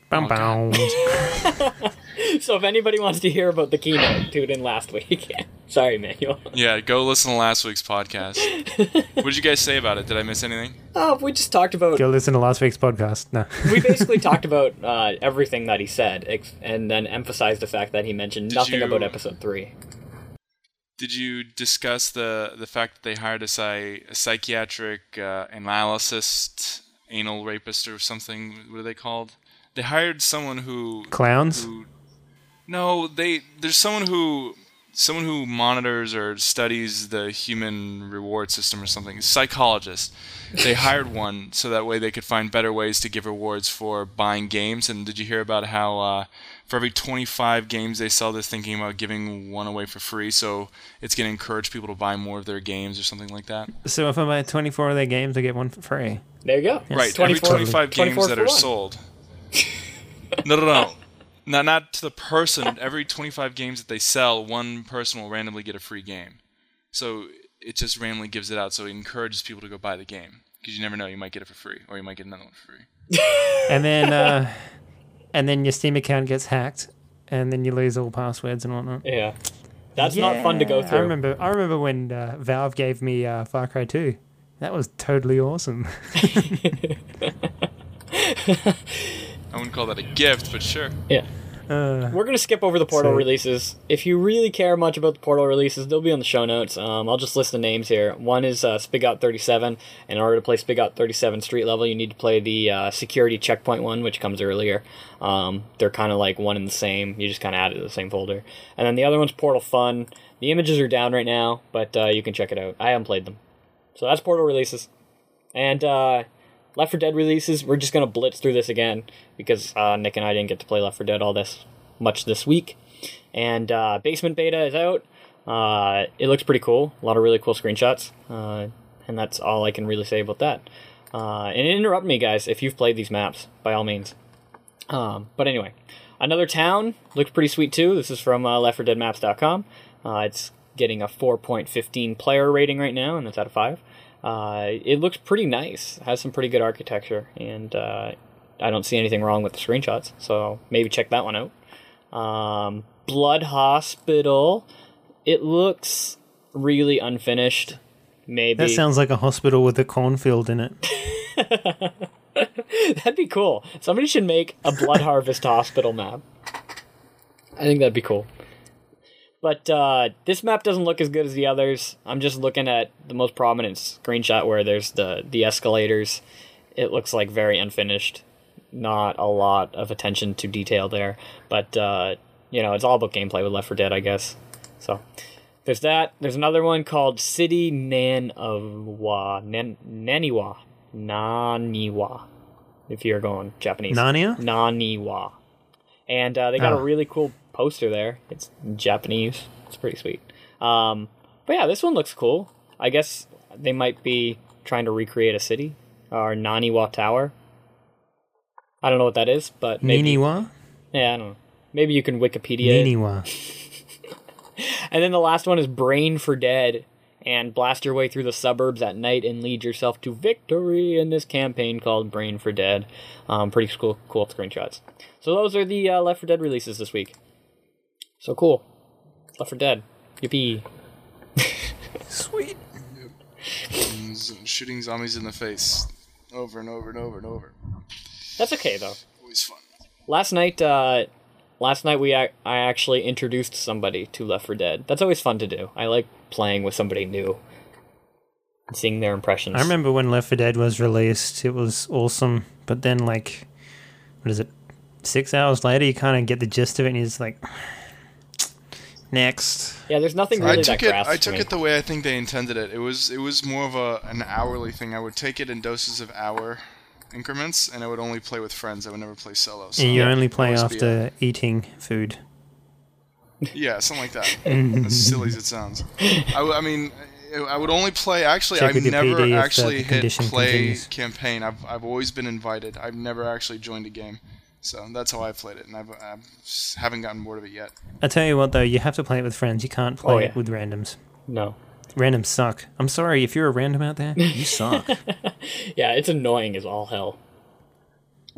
Bum, Oh, bum. So if anybody wants to hear about the keynote, tune in last week. [LAUGHS] Sorry, Manuel. Yeah, go listen to last week's podcast. [LAUGHS] what did you guys say about it? Did I miss anything? Oh, we just talked about. Go listen to last week's podcast. No. [LAUGHS] We basically talked about uh, everything that he said, ex- and then emphasized the fact that he mentioned Did nothing you- about episode three. Did you discuss the the fact that they hired a, psy- a psychiatric uh, analyst, anal rapist, or something? What are they called? They hired someone who Clowns? who no they there's someone who someone who monitors or studies the human reward system or something. Psychologist. They [LAUGHS] hired one so that way they could find better ways to give rewards for buying games. And did you hear about how uh, for every 25 games they sell they're thinking about giving one away for free? So it's going to encourage people to buy more of their games or something like that. So if I buy 24 of their games, I get one for free. There you go. right 24 every 25 games 24 that are one. sold. [LAUGHS] No no no not not to the person every 25 games that they sell one person will randomly get a free game so it just randomly gives it out so it encourages people to go buy the game because you never know you might get it for free or you might get another one for free [LAUGHS] And then, uh, and then your Steam account gets hacked, and then you lose all passwords and whatnot. Yeah. That's not fun to go through. I remember. I remember when uh, Valve gave me uh, Far Cry 2. That was totally awesome. [LAUGHS] [LAUGHS] i wouldn't call that a gift but sure Yeah. Uh, We're gonna skip over the portal So- releases. If you really care much about the portal releases, they'll be on the show notes. Um, I'll just list the names here. One is uh, Spigot 37. In order to play Spigot 37 street level, you need to play the uh, security checkpoint one, which comes earlier. Um, they're kind of like one and the same. You just kind of add it to the same folder. And then the other one's Portal Fun. The images are down right now, but uh, you can check it out. I haven't played them. So that's portal releases. And uh, Left 4 Dead releases, we're just gonna blitz through this again because uh, Nick and I didn't get to play Left 4 Dead all this much this week. And uh, Basement Beta is out. Uh, it looks pretty cool. A lot of really cool screenshots. Uh, and that's all I can really say about that. Uh, and interrupt me, guys, if you've played these maps, by all means. Um, but anyway, another town looks pretty sweet too. This is from uh, LeftForDeadMaps.com. Uh, it's getting a 4.15 player rating right now, and that's out of five. Uh, it looks pretty nice. Has some pretty good architecture, and uh, I don't see anything wrong with the screenshots. So maybe check that one out. Um, Blood Hospital. It looks really unfinished. Maybe that sounds like a hospital with a cornfield in it. [LAUGHS] That'd be cool. Somebody should make a Blood Harvest [LAUGHS] Hospital map. I think that'd be cool. But uh, this map doesn't look as good as the others. I'm just looking at the most prominent screenshot where there's the the escalators. It looks like very unfinished. Not a lot of attention to detail there. But uh, you know, it's all about gameplay with Left 4 Dead, I guess. So there's that. There's another one called City Nanawa. Nan- Naniwa. Naniwa. If you're going Japanese. Narnia? Naniwa. And uh, they got Oh. a really cool poster there. It's Japanese. It's pretty sweet. Um, but yeah, this one looks cool. I guess they might be trying to recreate a city or Naniwa Tower. I don't know what that is, but maybe. Niniwa? Yeah, I don't know. Maybe you can Wikipedia. Niniwa. [LAUGHS] And then the last one is Brain 4 Dead. And blast your way through the suburbs at night and lead yourself to victory in this campaign called Brain 4 Dead. Um, pretty cool, cool screenshots. So those are the uh, Left 4 Dead releases this week. So cool. Left 4 Dead. Yippee. Sweet. Z- Shooting zombies in the face over and over and over and over. That's okay though. Always fun. Last night, uh, last night we ac- I actually introduced somebody to Left 4 Dead. That's always fun to do. I like playing with somebody new. And seeing their impressions. I remember when Left 4 Dead was released, it was awesome. But then, like, what is it? Six hours later, you kind of get the gist of it, and you're just like, Next. Yeah, there's nothing really I took that it. I took me. it the way I think they intended it. It was it was more of a an hourly thing. I would take it in doses of hour increments, and I would only play with friends. I would never play solo. So And you only play always be after eating food. Yeah, something like that. as silly as it sounds. I mean, I would only play. Actually, Check I've never if uh, actually the hit play continues. campaign. I've I've always been invited. I've never actually joined a game. So that's how I played it, and I've, I haven't gotten bored of it yet. I tell you what, though, you have to play it with friends. You can't oh, play Oh, it with randoms. No. Randoms suck. I'm sorry if you're a random out there. [LAUGHS] You suck. [LAUGHS] Yeah, it's annoying as all hell.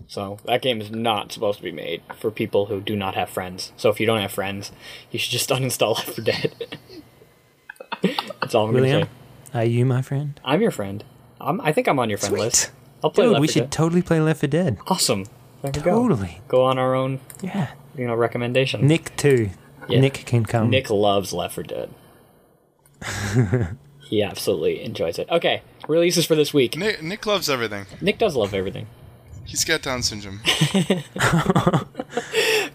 So that game is not supposed to be made for people who do not have friends. So if you don't have friends, you should just [LAUGHS] uninstall Left 4 Dead. That's all I'm William, gonna say. are you my friend? I'm your friend. I'm, I think I'm on your friend Sweet. list. I'll play Dude, Left we should Dead. totally play Left 4 Dead. awesome. There we go. Totally. Go on our own, Yeah. you know, recommendation. Nick too. Yeah. Nick can come. Nick loves Left 4 Dead. [LAUGHS] he absolutely enjoys it. Okay, releases for this week. Nick, Nick loves everything. Nick does love everything. He's got Down syndrome. [LAUGHS]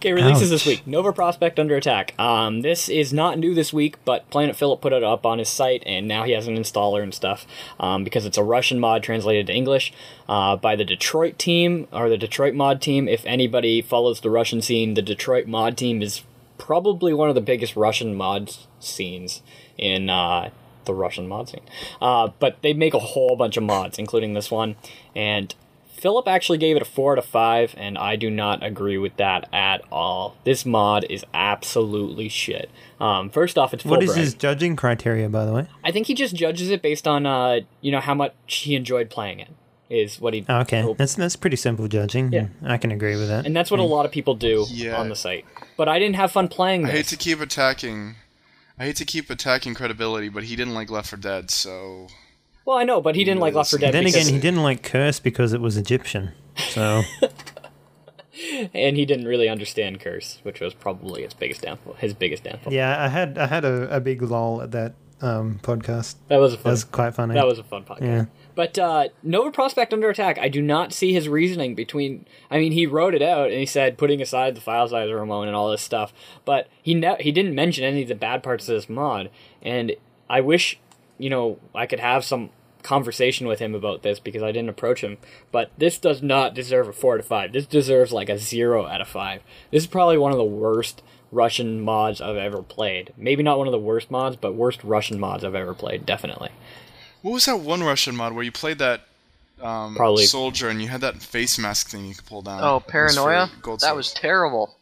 Okay, releases Ouch. this week. Nova Prospekt Under Attack. Um, this is not new this week, but Planet Philip put it up on his site, and now he has an installer and stuff um, because it's a Russian mod translated to English uh, by the Detroit team or the Detroit mod team. If anybody follows the Russian scene, the Detroit mod team is probably one of the biggest Russian mod scenes in uh, the Russian mod scene. Uh, but they make a whole bunch of mods, including this one, and Philip actually gave it a 4 out of 5, and I do not agree with that at all. This mod is absolutely shit. Um, first off, it's What is Fulbright. his judging criteria, by the way? I think he just judges it based on, uh, you know, how much he enjoyed playing it, is what he. Oh, okay, hope- that's that's pretty simple judging. Yeah. I can agree with that. And that's what a lot of people do Yeah. on the site. But I didn't have fun playing I hate to keep attacking. I hate to keep attacking credibility, but he didn't like Left 4 Dead, so well, I know, but he didn't like Left 4 Dead then because, again, he didn't like curse because it was Egyptian. So [LAUGHS] and he didn't really understand curse, which was probably his biggest downfall. His biggest downfall. yeah, I had I had a, a big lull at that um, podcast. That was a That fun. was quite funny. That was a fun podcast. Yeah. But uh, Nova Prospekt Under Attack, I do not see his reasoning between. I mean, he wrote it out and he said, putting aside the file size of Ramon and all this stuff, but he ne- he didn't mention any of the bad parts of this mod. And I wish, you know, I could have some conversation with him about this because I didn't approach him. But this does not deserve a 4 to 5. This deserves like a 0 out of 5. This is probably one of the worst Russian mods I've ever played. Maybe not one of the worst mods, but worst Russian mods I've ever played, definitely. What was that one Russian mod where you played that um, Probably- soldier and you had that face mask thing you could pull down? Oh, It was for Paranoia? gold That souls. was terrible.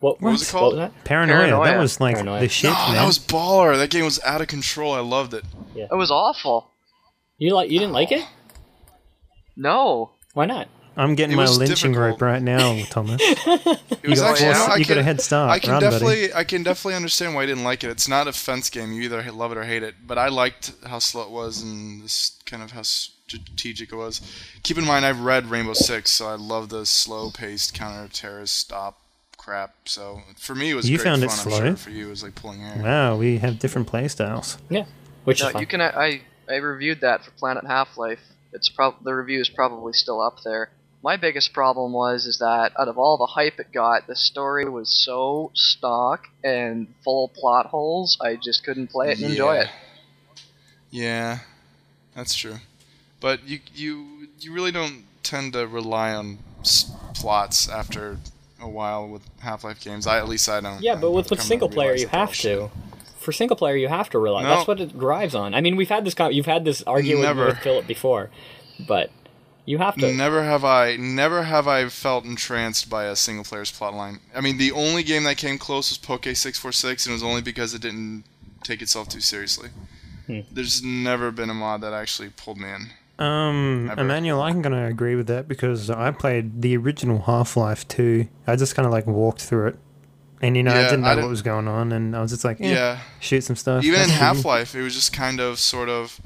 What, What was it called? What was that? Paranoia. That was like Paranoia. the shit, Oh, man. that was baller. That game was out of control. I loved it. Yeah. It was awful. You like you didn't like it? No. Why not? I'm getting It my was lynching difficult. rope right now, Thomas. [LAUGHS] It was got actually. a- no, I you got can- a head start. I can Run, buddy. definitely, I can definitely understand why you didn't like it. It's not a fence game. You either love it or hate it. But I liked how slow it was and this kind of how strategic it was. Keep in mind, I've read Rainbow Six, so I love the slow-paced counter-terrorist stop crap. So for me, it was You great found fun. it I'm slow? sure for you, it was like pulling hair. wow, we have different play styles. Yeah, which No, is fun. you can. I I reviewed that for Planet Half Life. It's prob the review is probably still up there. My biggest problem was is that out of all the hype it got, the story was so stock and full of plot holes. I just couldn't play it and enjoy it. Yeah, that's true. But you you you really don't tend to rely on s- plots after a while with Half-Life games. I at least I don't. yeah, but with I've with come single player, you that they're have shit. to. For single player, you have to rely. No. That's what it drives on. I mean, we've had this. Con- you've had this argument Never. with Philip before, but you have to. Never have I never have I felt entranced by a single player's plotline. I mean, the only game that came close was Poke six four six, and it was only because it didn't take itself too seriously. Hmm. There's never been a mod that actually pulled me in. Um, Never. Emanuel, I'm going to agree with that because I played the original Half Life 2. I just kind of like walked through it. And, you know, I didn't know I what didn't- was going on, and I was just like, eh, Yeah, shoot some stuff. even in [LAUGHS] Half Life, it was just kind of sort of,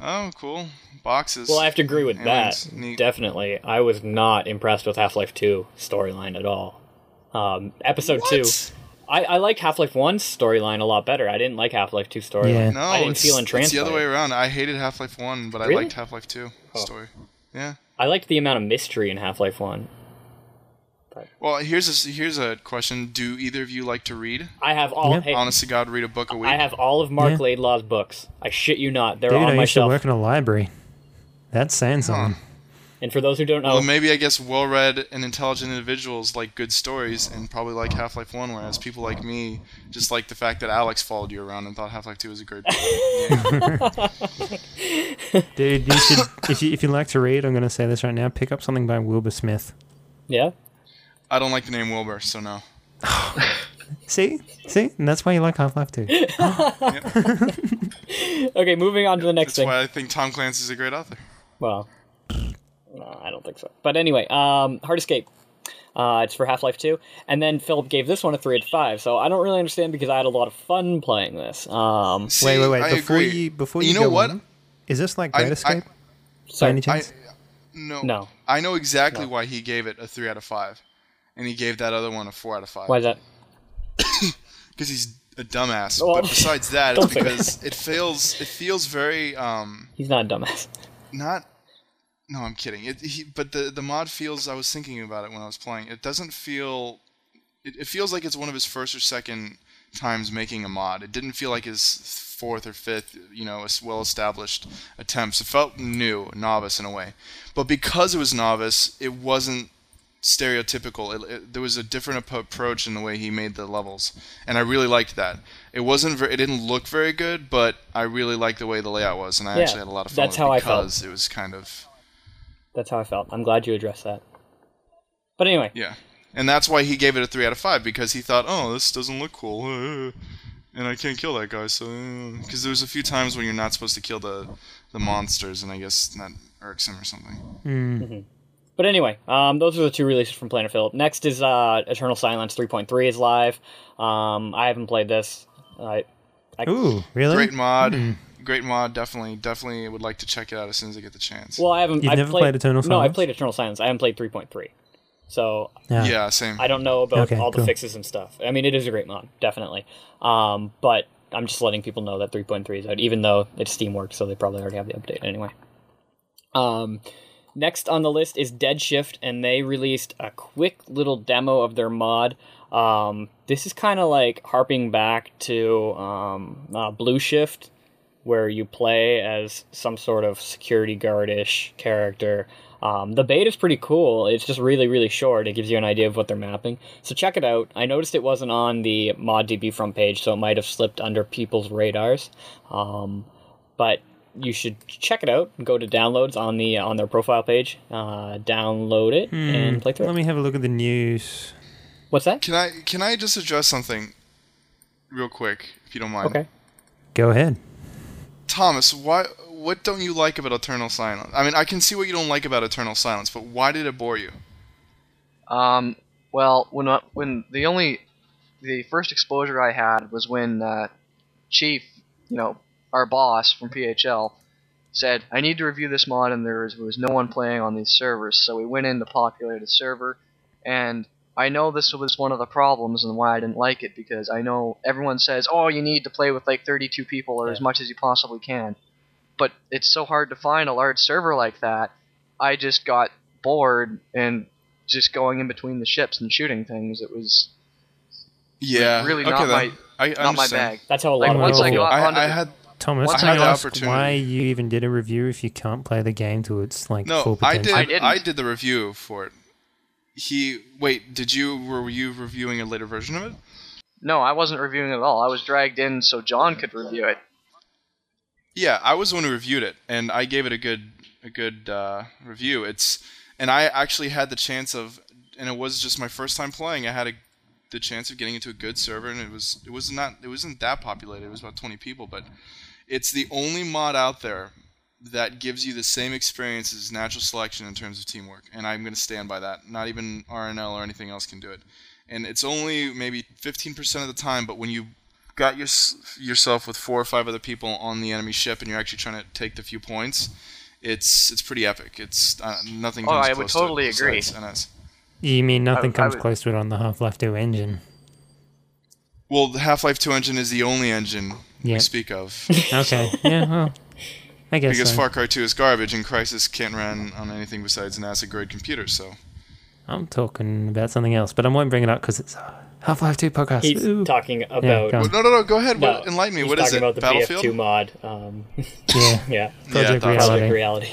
oh, cool boxes. Well, I have to agree with that. neat. Definitely, I was not impressed with Half Life Two storyline at all. Um, episode What? two, I, I liked Half Life One's storyline a lot better. I didn't like Half Life Two storyline. Yeah. No, I didn't it's, feel it's entranced. the other way around. I hated Half Life One, but I liked Half Life Two Oh. story. Yeah. I liked the amount of mystery in Half Life One. Well, here's a here's a question: Do either of you like to read? I have all. Yeah. Hey, Honest to God, read a book a week. I have all of Mark Yeah. Laidlaw's books. I shit you not. They're Dude, on I my used to shelf. work in a library. That's saying something. And for those who don't know, Well, maybe I guess well-read and intelligent individuals like good stories and probably like Half-Life One, whereas people like me just like the fact that Alex followed you around and thought Half-Life Two was a great [LAUGHS] game. Dude, you should if you if you like to read, I'm gonna say this right now. Pick up something by Wilbur Smith. yeah. I don't like the name Wilbur, so no. [LAUGHS] See, see, and that's why you like Half Life 2. [LAUGHS] Okay, moving on to the next That's thing. why I think Tom Clancy's a great author. Well, no, I don't think so. But anyway, um, Hard Escape. Uh, it's for Half Life 2. And then Philip gave this one a 3 out of 5. So I don't really understand because I had a lot of fun playing this. Um, See, wait, wait, wait. I before agree. you before you, you know go what? on, is this like I- Great I- Escape? by sorry. any I chance? no No. I know exactly No. why he gave it a three out of five, and he gave that other one a four out of five. Why is that? [COUGHS] Because he's a dumbass. Well, but besides that, it's [LAUGHS] don't say that. because it feels it feels very um He's not a dumbass. not. No, I'm kidding. It, he, but the the mod feels. I was thinking about it when I was playing. It doesn't feel. It, it feels like it's one of his first or second times making a mod. It didn't feel like his fourth or fifth, you know, as well established attempts. It felt new, novice in a way. But because it was novice, it wasn't stereotypical. It, it, there was a different ap- approach in the way he made the levels, and I really liked that. It wasn't. Ver- it didn't look very good, but I really liked the way the layout was, and I Yeah, actually had a lot of fun that's with it how I felt. because it was kind of That's how I felt. I'm glad you addressed that. But anyway, yeah. And that's why he gave it a three out of five because he thought, oh, this doesn't look cool, uh, and I can't kill that guy. So because there was a few times when you're not supposed to kill the the monsters, and I guess that irks him or something. Hmm. But anyway, um, those are the two releases from Planet Philip. Next is uh, Eternal Silence 3.3 is live. Um, I haven't played this. I, I, Ooh, really? Great mod, great mod. Definitely, definitely would like to check it out as soon as I get the chance. well, I haven't. You've I've never played, played Eternal No, I Silence? played Eternal Silence. I haven't played 3.3. So Yeah. yeah, same. I don't know about Okay, all the cool. fixes and stuff. I mean, it is a great mod, definitely. Um, but I'm just letting people know that 3.3 is out, even though it's Steamworks, so they probably already have the update anyway. Um, next on the list is Dead Shift, and they released a quick little demo of their mod. Um, this is kind of like harping back to um, uh, Blue Shift, where you play as some sort of security guard-ish character. Um, the bait is pretty cool. It's just really, really short. It gives you an idea of what they're mapping. So check it out. I noticed it wasn't on the ModDB front page, so it might have slipped under people's radars. Um, but you should check it out. Go to downloads on the on their profile page. Uh, download it and play through Let it. me have a look at the news. What's that? Can I can I just address something real quick, if you don't mind? Okay. Go ahead. Thomas, why? What don't you like about Eternal Silence? I mean, I can see what you don't like about Eternal Silence, but why did it bore you? Um, well, when when the only the first exposure I had was when uh, Chief, you know, our boss from PHL, said I need to review this mod, and there was, was no one playing on these servers. So we went in to populate a server, and I know this was one of the problems and why I didn't like it because I know everyone says, oh, you need to play with like 32 people or as much as you possibly can, but it's so hard to find a large server like that. I just got bored and just going in between the ships and shooting things. It was Yeah, really okay, not then. my I not my bag. That's how a lot Like of once I people got feel. I, onto I the- had Thomas, Once can I you had the ask opportunity- why you even did a review if you can't play the game to its like no, full I potential? did. I I, didn't. did the review for it. He wait, did you were you reviewing a later version of it? No, I wasn't reviewing it at all. I was dragged in so John could review it. Yeah, I was the one who reviewed it, and I gave it a good a good uh, review. It's and I actually had the chance of, and it was just my first time playing. I had a, the chance of getting into a good server, and it was it was not it wasn't that populated. It was about twenty people, but it's the only mod out there that gives you the same experience as natural selection in terms of teamwork, and I'm going to stand by that. Not even RNL or anything else can do it, and it's only maybe 15% of the time. But when you got your, yourself with four or five other people on the enemy ship, and you're actually trying to take the few points, it's it's pretty epic. It's uh, nothing. Oh, comes I would close to totally agree. NS. You mean nothing I- I comes would- close to it on the Half Life 2 engine? Well, the Half-Life 2 engine is the only engine Yeah. we speak of. [LAUGHS] Okay. yeah. Well, I guess because so. Far Cry 2 is garbage, and Crysis can't run on anything besides an acid grade computer. So I'm talking about something else, but I won't bring it up because it's Half Life 2 podcast. He's Ooh. talking about. go on. Well, no, no, no. Go ahead. No, What, enlighten me. he's What is it? about the Battlefield. BF2 mod. Um, [LAUGHS] [LAUGHS] yeah, yeah, Project I thought so. Reality. Project Reality.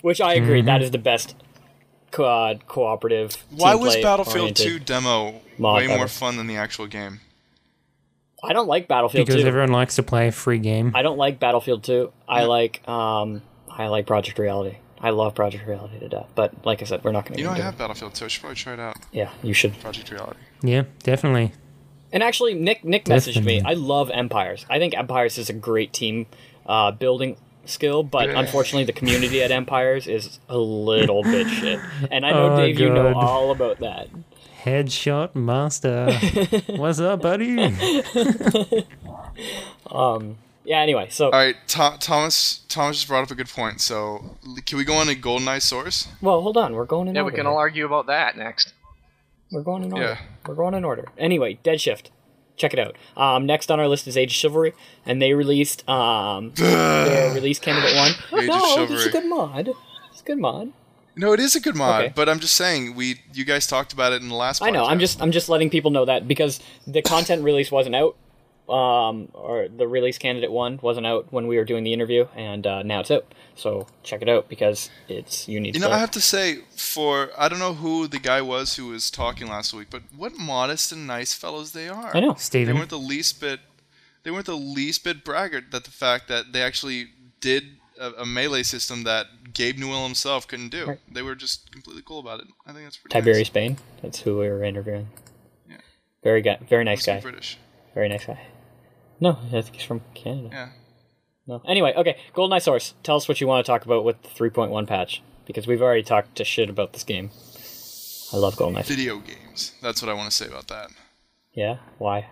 Which I agree, that is the best quad cooperative. Why was Battlefield 2 demo way ever. more fun than the actual game? I don't like Battlefield because 2. everyone likes to play a free game. I don't like Battlefield 2. I like um I like Project Reality. I love Project Reality to death. But like I said, we're not going to You know, I have it. Battlefield 2. I should probably try it out. Yeah, you should. Project Reality. Yeah, definitely. And actually, Nick Nick messaged me. I love Empires. I think Empires is a great team uh, building skill, but Yeah. unfortunately, the community at Empires is a little bit [LAUGHS] shit. And I know Oh, Dave, you know all about that. Headshot master. [LAUGHS] What's up, buddy? [LAUGHS] um. Yeah. Anyway, so All right, Tho- Thomas. Thomas just brought up a good point. So, can we go on to GoldenEye Source? well, hold on. We're going in Yeah, order. we can all argue about that next. We're going in order. Yeah. We're going in order. Anyway, Dead Shift. Check it out. Um, next on our list is Age of Chivalry, and they released um, [LAUGHS] their release candidate one. Age of no, it's a good mod. It's a good mod. No, it is a good mod, Okay. but I'm just saying we you guys talked about it in the last. I know. I'm just I'm just letting people know that because the content release wasn't out, um, or the release candidate one wasn't out when we were doing the interview, and uh, now it's out. So check it out because it's you need. You know, to I have to say, for I don't know who the guy was who was talking last week, but what modest and nice fellows they are. I know. They Steven. weren't the least bit. They weren't the least bit braggart that the fact that they actually did a, a melee system that Gabe Newell himself couldn't do. Right. They were just completely cool about it. I think that's pretty. Tiberius nice. Spain. That's who we were interviewing. Yeah. Very guy. Very nice Must guy. British. Very nice guy. No, I think he's from Canada. Yeah. No. Anyway, okay. GoldenEye Source. Tell us what you want to talk about with the 3.1 patch because we've already talked to shit about this game. I love GoldenEye. Video games. That's what I want to say about that. Yeah. Why?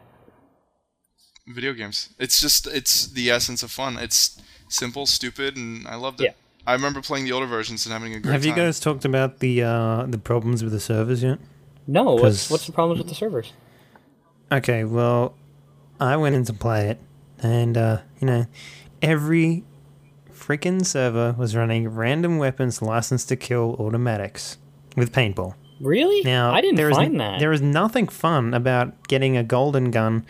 Video games. It's just it's the essence of fun. It's simple, stupid, and I loved it. Yeah. I remember playing the older versions and having a great Have you time. guys talked about the uh, the problems with the servers yet? No. What's 'Cause- what's the problems with the servers? Okay, well, I went in to play it, and uh, you know, every freaking server was running random weapons licensed to kill automatics with paintball. Really? Now, I didn't there is- find that. There is nothing fun about getting a golden gun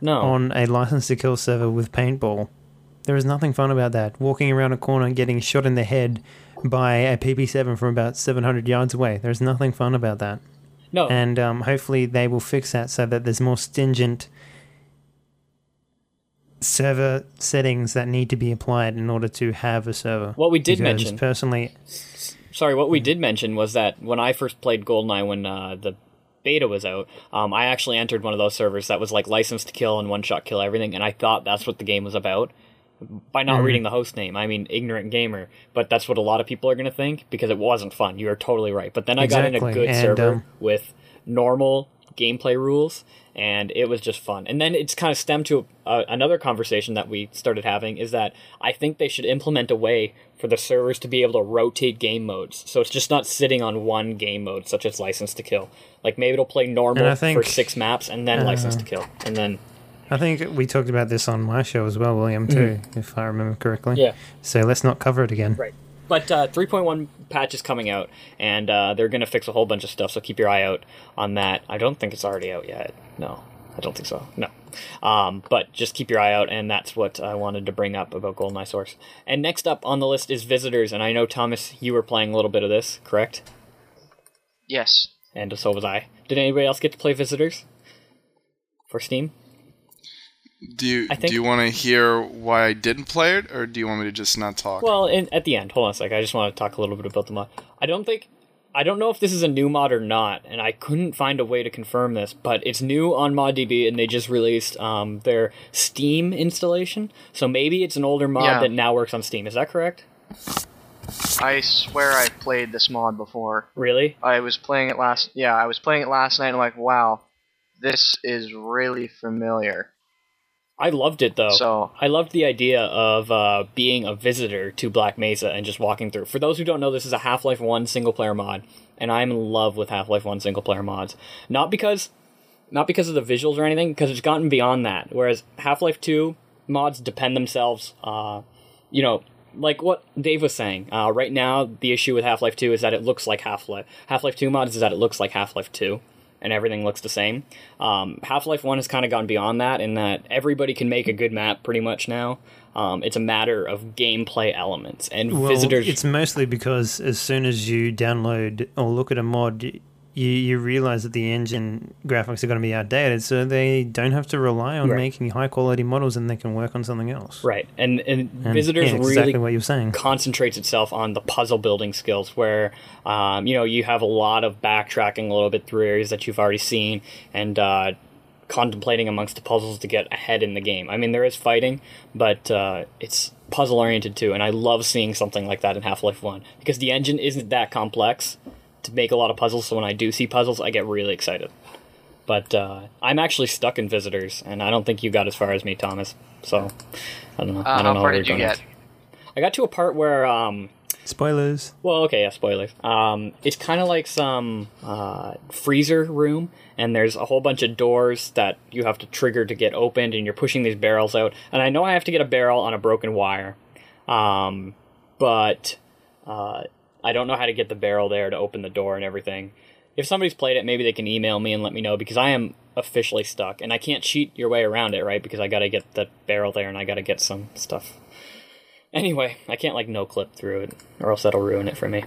no. on a license to kill server with paintball. There is nothing fun about that. Walking around a corner and getting shot in the head by a PP7 from about 700 yards away. There's nothing fun about that. no. And um, hopefully they will fix that so that there's more stringent server settings that need to be applied in order to have a server. What we did Because mention- personally, Sorry, what we did mention was that when I first played GoldenEye when uh, the beta was out, um, I actually entered one of those servers that was like licensed to kill and one shot kill everything, and I thought that's what the game was about. By Mm-hmm. not reading the host name, I mean ignorant gamer, but that's what a lot of people are going to think because it wasn't fun. You are totally right. But then I got in a good and, server um, with normal gameplay rules, and it was just fun. And then it's kind of stemmed to uh, another conversation that we started having is that I think they should implement a way for the servers to be able to rotate game modes, so it's just not sitting on one game mode, such as License to Kill. Like maybe it'll play normal I for six maps and then License to Kill, and then I think we talked about this on my show as well, William, too, if I remember correctly. Mm. yeah. So let's not cover it again. Right. But uh, 3.1 patch is coming out, and uh, they're going to fix a whole bunch of stuff, so keep your eye out on that. I don't think it's already out yet. No, I don't think so. No. Um, but just keep your eye out, and that's what I wanted to bring up about GoldenEye Source. And next up on the list is Visitors, and I know, Thomas, you were playing a little bit of this, correct? Yes. And so was I. Did anybody else get to play Visitors? For Steam? Do you I think- do you want to hear why I didn't play it, or do you want me to just not talk? Well, in, at the end, hold on a sec. I just want to talk a little bit about the mod. I don't think, I don't know if this is a new mod or not, and I couldn't find a way to confirm this. But it's new on ModDB, and they just released um, their Steam installation. So maybe it's an older mod Yeah. that now works on Steam. Is that correct? I swear I've played this mod before. Really? I was playing it last. Yeah, I was playing it last night. and I'm like, wow, this is really familiar. I loved it though. So I loved the idea of uh, being a visitor to Black Mesa and just walking through. For those who don't know, this is a Half Life 1 single player mod, and I'm in love with Half Life 1 single player mods. Not because not because of the visuals or anything, because it's gotten beyond that. Whereas Half Life 2 mods depend themselves, uh, you know, like what Dave was saying, uh, right now the issue with Half Life Two is that it looks like Half Life. Half Life Two mods is that it looks like Half Life Two, and everything looks the same. Um, Half Life One has kind of gone beyond that in that everybody can make a good map pretty much now. Um, it's a matter of gameplay elements and Well, visitors. it's mostly because as soon as you download or look at a mod, you, you realize that the engine graphics are going to be outdated, so they don't have to rely on Right. making high quality models and they can work on something else. right, and and, And, visitors yeah, really exactly what you're saying. concentrates itself on the puzzle building skills where um, you know you have a lot of backtracking a little bit through areas that you've already seen and uh, contemplating amongst the puzzles to get ahead in the game i mean there is fighting but uh, it's puzzle oriented too and i love seeing something like that in half-life 1 because the engine isn't that complex to make a lot of puzzles so when i do see puzzles i get really excited but uh, i'm actually stuck in visitors and i don't think you got as far as me thomas so i don't know Uh, i don't how know far where did you're going get? next. i got to a part where um, Spoilers. well, okay, yeah, spoilers. Um, it's kind of like some uh, freezer room, and there's a whole bunch of doors that you have to trigger to get opened, and you're pushing these barrels out. And I know I have to get a barrel on a broken wire, um, but uh, I don't know how to get the barrel there to open the door and everything. If somebody's played it, maybe they can email me and let me know because I am officially stuck, and I can't cheat your way around it, right? Because I got to get the barrel there, and I got to get some stuff. Anyway, I can't like no clip through it, or else that'll ruin it for me.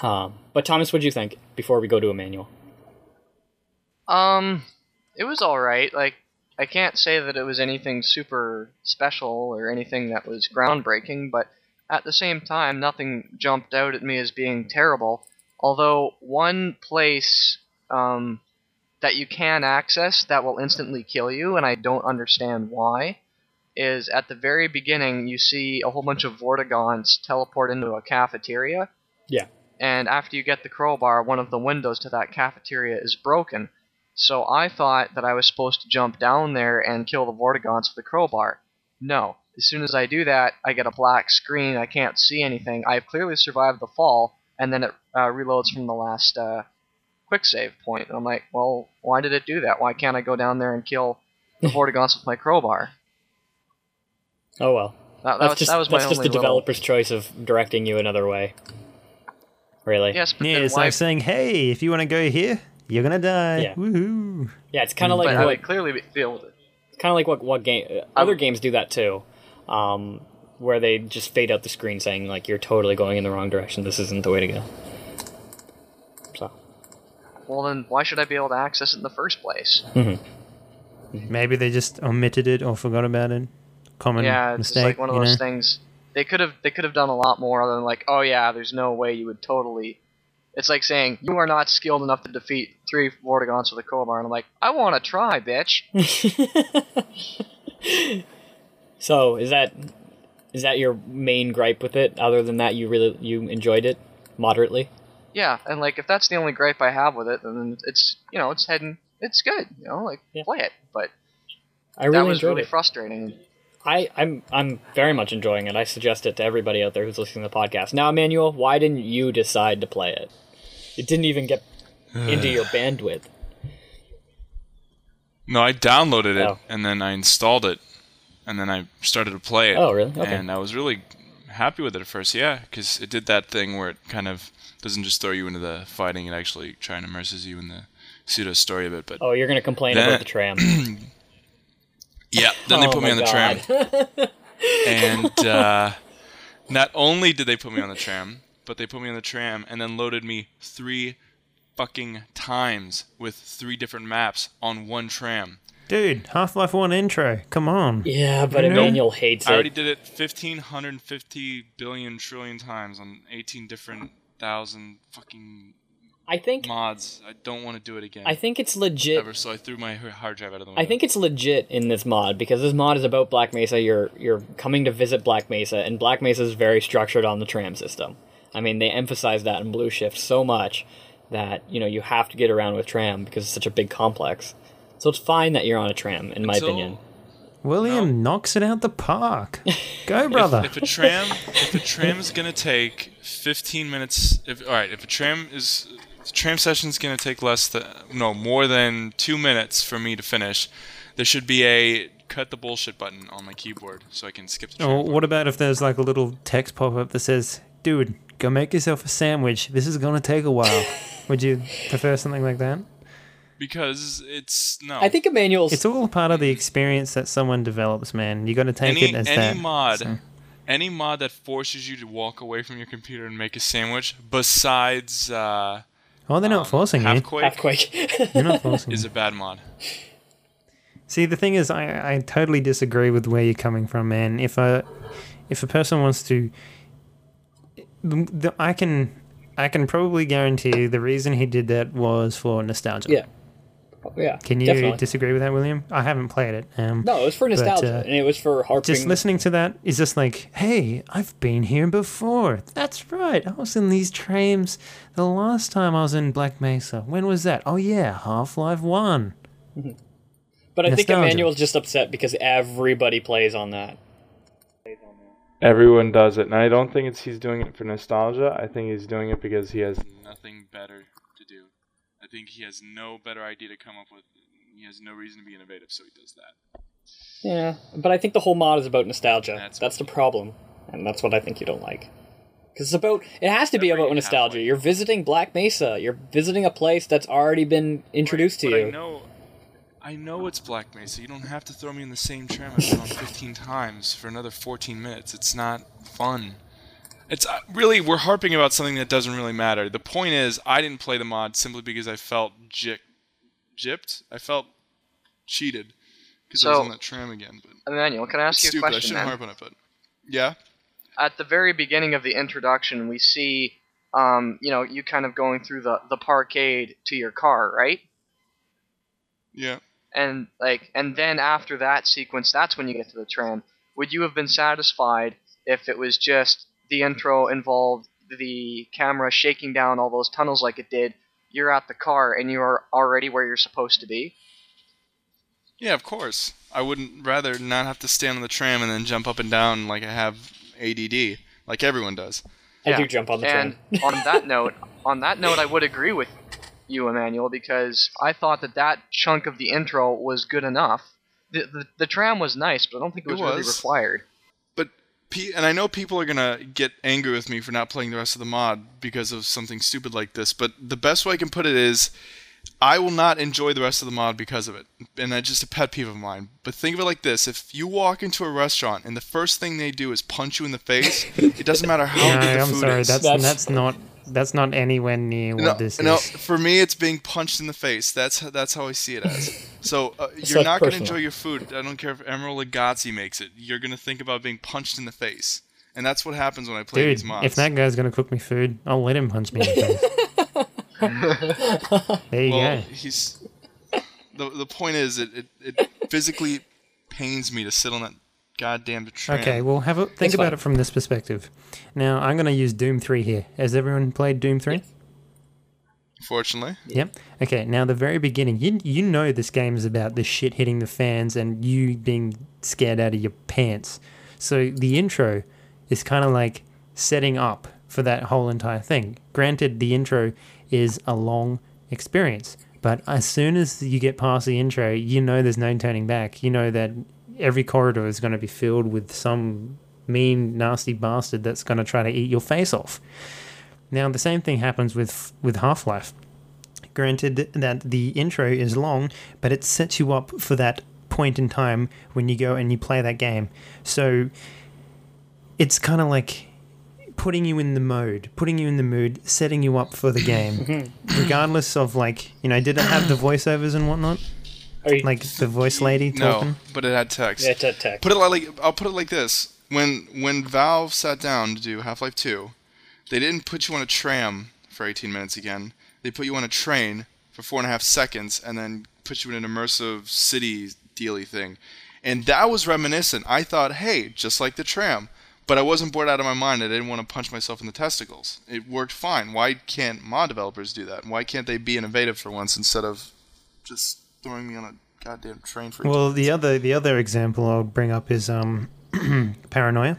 Um, but Thomas, what'd you think before we go to Emanuel? Um, it was all right. Like, I can't say that it was anything super special or anything that was groundbreaking, but at the same time, nothing jumped out at me as being terrible. Although one place um, that you can access that will instantly kill you, and I don't understand why, is at the very beginning you see a whole bunch of Vortigaunts teleport into a cafeteria. Yeah. And after you get the crowbar, one of the windows to that cafeteria is broken. So I thought that I was supposed to jump down there and kill the Vortigaunts with the crowbar. No. As soon as I do that, I get a black screen. I can't see anything. I've clearly survived the fall, and then it uh, reloads from the last uh, quick save point. And I'm like, well, why did it do that? Why can't I go down there and kill the [LAUGHS] Vortigaunts with my crowbar? Oh well, That, that that's was, just that was my that's just only the little- developer's choice of directing you another way. Really? Yes, but Yeah, then it's why? like saying, hey, if you want to go here, you're going to die. Yeah. Woohoo. Yeah, it's kind of but like I what, clearly feel it. kind of like what what game uh, other games do that too, um, where they just fade out the screen saying like you're totally going in the wrong direction. This isn't the way to go. So Well, then why should I be able to access it in the first place? Maybe they just omitted it or forgot about it. Common yeah, it's mistake. like one of you those know? things. They could have they could have done a lot more other than like, oh yeah, there's no way you would totally. It's like saying you are not skilled enough to defeat three Vortigaunts with a crowbar, and I'm like, I want to try, bitch. [LAUGHS] so is that is that your main gripe with it? Other than that, you really you enjoyed it moderately. yeah, and like if that's the only gripe I have with it, then it's you know it's heading it's good, you know, like Yeah. play it. But I that really was enjoyed really it. frustrating. I, I'm I'm very much enjoying it. I suggest it to everybody out there who's listening to the podcast. Now, Emanuel, why didn't you decide to play it? It didn't even get [SIGHS] into your bandwidth. No, I downloaded it Oh. and then I installed it, and then I started to play it. Oh, really? Okay. And I was really happy with it at first, yeah, because it did that thing where it kind of doesn't just throw you into the fighting; it actually try and immerses you in the pseudo story of it. But Oh, you're gonna complain Then- about the tram. [CLEARS THROAT] yeah, then they Oh put me on the tram, [LAUGHS] and uh, not only did they put me on the tram, but they put me on the tram and then loaded me three fucking times with three different maps on one tram. Dude, Half Life 1 intro. Come on. yeah, but Nope. Emanuel hates it. I already did it 1550 billion trillion times on 18 different thousand fucking I think mods. I don't want to do it again. I think it's legit. ever, so I threw my hard drive out of the window. I think it's legit in this mod because this mod is about Black Mesa. You're you're coming to visit Black Mesa, and Black Mesa is very structured on the tram system. I mean, they emphasize that in Blue Shift so much that you know you have to get around with tram because it's such a big complex. So it's fine that you're on a tram, in my Until- opinion. William knocks it out the park. [LAUGHS] Go, brother. If a tram, if a tram is gonna take 15 minutes, if all right, if a tram is, if a tram session is gonna take less than no more than two minutes for me to finish, there should be a cut the bullshit button on my keyboard so I can skip the. Or tram oh, what about if there's like a little text pop up that says, "Dude, go make yourself a sandwich. This is gonna take a while." [LAUGHS] Would you prefer something like that? Because it's no. I think Emanuel's. It's all part of the experience that someone develops, man. You got to take any it as any that. mod, so. any mod that forces you to walk away from your computer and make a sandwich, besides uh, Oh, they're not forcing you. Halfquake, Halfquake. [LAUGHS] You're not forcing is you. a bad mod. See, the thing is, I, I totally disagree with where you're coming from, man. If a if a person wants to, the, the, I can I can probably guarantee you the reason he did that was for nostalgia. yeah. Yeah. Can you definitely. disagree with that, William? I haven't played it. Um, No, it was for But, nostalgia, uh, and it was for harping. just listening to that is just like, hey, I've been here before. That's right. I was in these trams the last time I was in Black Mesa. When was that? Oh yeah, Half Life One. but I think. Emanuel's just upset because everybody plays on that. Everyone does it, and I don't think it's he's doing it for nostalgia. I think he's doing it because he has. Nothing better to do. I think he has no better idea to come up with. He has no reason to be innovative, so he does that. Yeah, but I think the whole mod is about nostalgia. That's That's, the problem, and that's what I think you don't like. Because it's about. It has to be about nostalgia. You're visiting Black Mesa. You're visiting a place that's already been introduced but to you. I know, I know it's Black Mesa. You don't have to throw me in the same tram I've been on 15 times for another 14 minutes. It's not fun. It's uh, really we're harping about something that doesn't really matter. The point is, I didn't play the mod simply because I felt gy- gypped. I felt cheated because I was on that tram again. But Emanuel, can I ask you a stupid. I shouldn't man? harp on it, but yeah. At the very beginning of the introduction, we see, um, you know, you kind of going through the the parkade to your car, right? Yeah. and like and then after that sequence that's when you get to the tram would you have been satisfied if it was just the intro involved the camera shaking down all those tunnels like it did you're at the car and you're already where you're supposed to be Yeah, of course. I wouldn't rather not have to stand on the tram and then jump up and down like I have ADD, like everyone does. I Yeah, do jump on the tram. and train. on that note on that note i would agree with you emanuel because i thought that that chunk of the intro was good enough the, the, the tram was nice but i don't think it It was, really required But pe- and I know people are gonna get angry with me for not playing the rest of the mod because of something stupid like this. But the best way I can put it is, I will not enjoy the rest of the mod because of it, and that's just a pet peeve of mine. But think of it like this: if you walk into a restaurant and the first thing they do is punch you in the face, it doesn't matter how No, good the I'm food sorry. is. That's, That's- that's not that's not anywhere near what no, this no, is. for me, it's being punched in the face. That's how, that's how I see it as. [LAUGHS] So uh, you're not going to enjoy your food. I don't care if Emeril Lagasse makes it. You're going to think about being punched in the face, and that's what happens when I play Dude, these mods. if that guy's gonna cook me food, I'll let him punch me in the face. [LAUGHS] [LAUGHS] there you well, go. he's the the point is, it, it, it physically pains me to sit on that goddamn. Okay, well, have a think It's about fine. it from this perspective. Now, I'm going to use Doom 3 here. Has everyone played Doom 3? Fortunately, Yep. Okay, now the very beginning, you you know this game is about the shit hitting the fans and you being scared out of your pants. So the intro is kind of like setting up for that whole entire thing. Granted, the intro is a long experience, but as soon as you get past the intro, you know there's no turning back. You know that every corridor is going to be filled with some mean, nasty bastard that's going to try to eat your face off. Now, the same thing happens with with Half Life. Granted that the intro is long, but it sets you up for that point in time when you go and you play that game. So it's kind of like putting you in the mode, putting you in the mood, setting you up for the game, [LAUGHS] regardless of like you know, did it have the voiceovers and whatnot, you, like the voice lady talking? no, but it had text. yeah, tech, tech. Put it like I'll put it like this: when when Valve sat down to do Half Life Two, they didn't put you on a tram for 18 minutes again. They put you on a train for four and a half seconds, and then put you in an immersive city dealy thing, and that was reminiscent. I thought, hey, just like the tram. But I wasn't bored out of my mind. I didn't want to punch myself in the testicles. It worked fine. Why can't mod developers do that? Why can't they be innovative for once instead of just throwing me on a goddamn train for? Well, the other the other example I'll bring up is um, [CLEARS THROAT] Paranoia.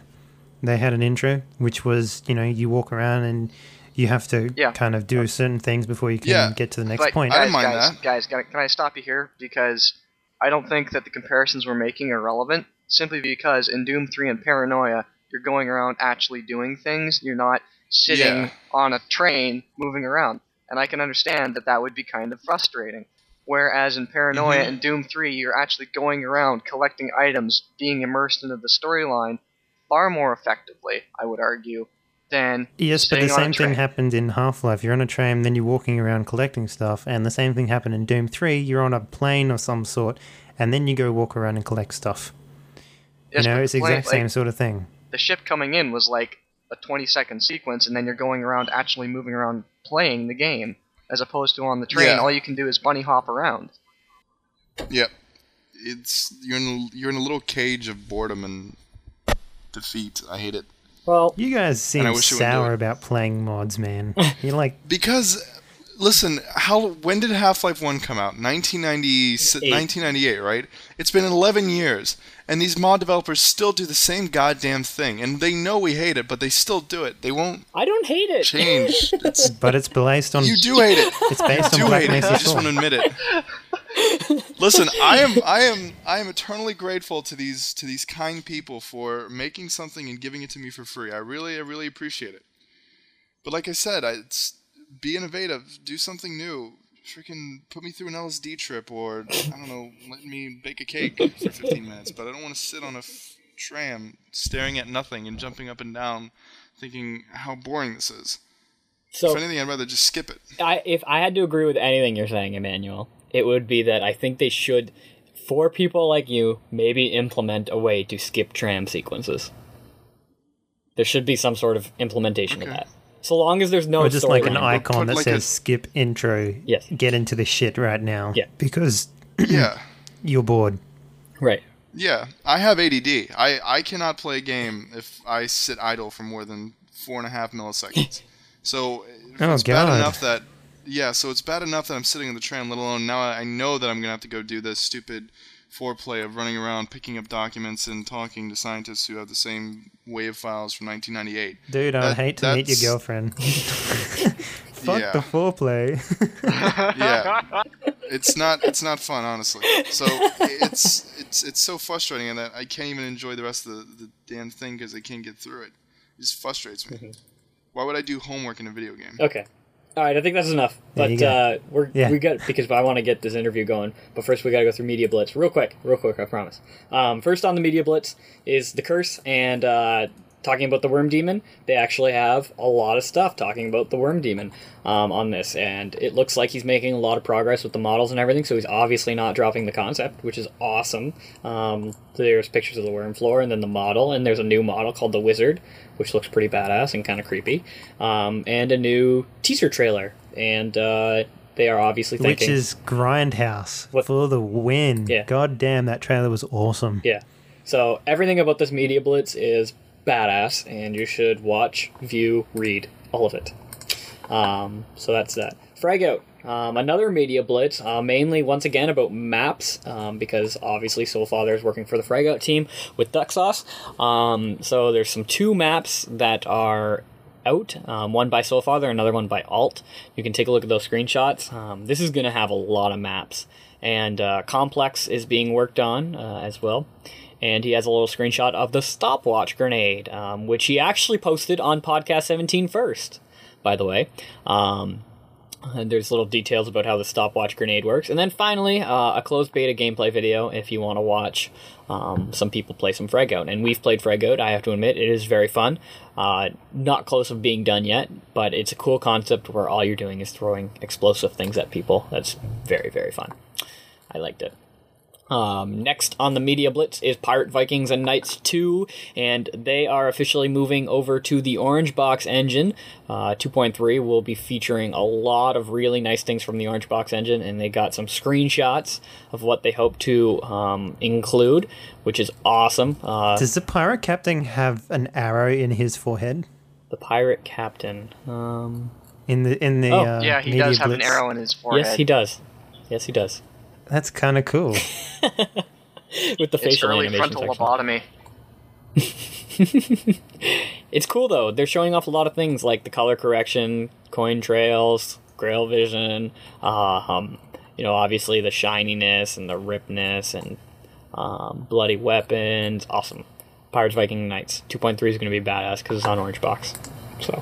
They had an intro which was you know you walk around and you have to Yeah. kind of do certain things before you can Yeah. get to the next But point. I guys, didn't mind guys, that. guys, can I, can I stop you here? Because I don't think that the comparisons we're making are relevant, simply because in Doom 3 and Paranoia, you're going around actually doing things. You're not sitting Yeah. on a train moving around. And I can understand that that would be kind of frustrating. Whereas in Paranoia Mhm. and Doom 3, you're actually going around collecting items, being immersed into the storyline far more effectively, I would argue, than Yes, but the same thing happened in Half Life. You're on a train, then you're walking around collecting stuff, and the same thing happened in Doom 3. You're on a plane of some sort, and then you go walk around and collect stuff. Yes, you know, it's the exact like, same sort of thing. the ship coming in was like a 20 second sequence, and then you're going around actually moving around playing the game, as opposed to on the train, Yeah. all you can do is bunny hop around. Yep. It's you're in a, you're in a little cage of boredom and defeat. I hate it Well, You guys seem I wish you would do sour about playing mods, man. [LAUGHS] You're like, because listen, how when did Half-Life 1 come out? 1990, 1998, right? It's been 11 years and these mod developers still do the same goddamn thing and they know we hate it, but they still do it. They won't I don't hate it. change. [LAUGHS] It's but it's based on. you do hate it. [LAUGHS] It's based do on Black hate it. You just want to admit it. [LAUGHS] Listen, I am, I am, I am eternally grateful to these to these kind people for making something and giving it to me for free. I really, I really appreciate it. But like I said, I, it's be innovative, do something new. Freaking put me through an LSD trip, or I don't know, let me bake a cake for 15 minutes. But I don't want to sit on a f- tram staring at nothing and jumping up and down, thinking how boring this is. So if anything, I'd rather just skip it. I, if I had to agree with anything you're saying, Emanuel, it would be that I think they should, for people like you, maybe implement a way to skip tram sequences. There should be some sort of implementation of that. So long as there's no Or just like an storyline. icon put that like says a- skip intro. Yes. Get into the shit right now. Yeah. Because Yeah. [CLEARS THROAT] you're bored. Right. Yeah, I have ADD. I, I cannot play a game if I sit idle for more than four and a half milliseconds. [LAUGHS] So Oh, it's God. bad enough that yeah, so it's bad enough that I'm sitting in the tram. Let alone now I know that I'm gonna have to go do this stupid foreplay of running around, picking up documents, and talking to scientists who have the same wave files from 1998. Dude, I'd That- hate to meet your girlfriend. [LAUGHS] Fuck Yeah. the foreplay. [LAUGHS] [LAUGHS] yeah, it's not it's not fun, honestly. So it's it's it's so frustrating in that I can't even enjoy the rest of the, the damn thing because I can't get through it. It just frustrates me. Mm-hmm. Why would I do homework in a video game? Okay. All right, I think that's enough. But go. uh, we're Yeah. we got because I want to get this interview going. But first, we got to go through media blitz real quick, real quick. I promise. Um, first on the media blitz is the curse and uh, talking about the worm demon. They actually have a lot of stuff talking about the worm demon um, on this, and it looks like he's making a lot of progress with the models and everything. So he's obviously not dropping the concept, which is awesome. Um, there's pictures of the worm floor and then the model, and there's a new model called the wizard, which looks pretty badass and kind of creepy, um, and a new teaser trailer. And uh, they are obviously thinking, Which is Grindhouse What- for the win. Yeah. God damn, that trailer was awesome. yeah. So everything about this media blitz is badass, and you should watch, view, read all of it. Um, so that's that. Fragout. Um, another media blitz, uh, mainly once again about maps, um, because obviously Soulfather is working for the Fragout team with Duck Sauce. Um, so there's some two maps that are out, um, one by Soulfather, another one by Alt. You can take a look at those screenshots. Um, this is going to have a lot of maps, and uh, Complex is being worked on uh, as well. And he has a little screenshot of the stopwatch grenade, um, which he actually posted on Podcast 17 first, by the way. Um, and [LAUGHS] there's little details about how the stopwatch grenade works. And then finally, uh, a closed beta gameplay video if you want to watch um, some people play some Fragout. And we've played Fragout, I have to admit, it is very fun. Uh, not close of being done yet, but it's a cool concept where all you're doing is throwing explosive things at people. That's very, very fun. I liked it. Um, next on the Media Blitz is Pirate Vikings and Knights 2, and they are officially moving over to the Orange Box engine. Uh, 2.3 will be featuring a lot of really nice things from the Orange Box engine, and they got some screenshots of what they hope to um, include, which is awesome. Uh, Does the pirate captain have an arrow in his forehead? the Pirate Captain. Um, In the in the Oh, uh, yeah, he Media does have Blitz? an arrow in his forehead. yes, he does. Yes, he does. That's kind of cool. [LAUGHS] With the It's facial early animation frontal section. lobotomy. [LAUGHS] It's cool though. They're showing off a lot of things like the color correction, coin trails, Grail vision, uh, um, you know, obviously the shininess and the ripness and um, bloody weapons. Awesome. Pirates Viking Knights 2.3 is going to be badass because it's on Orange Box. So.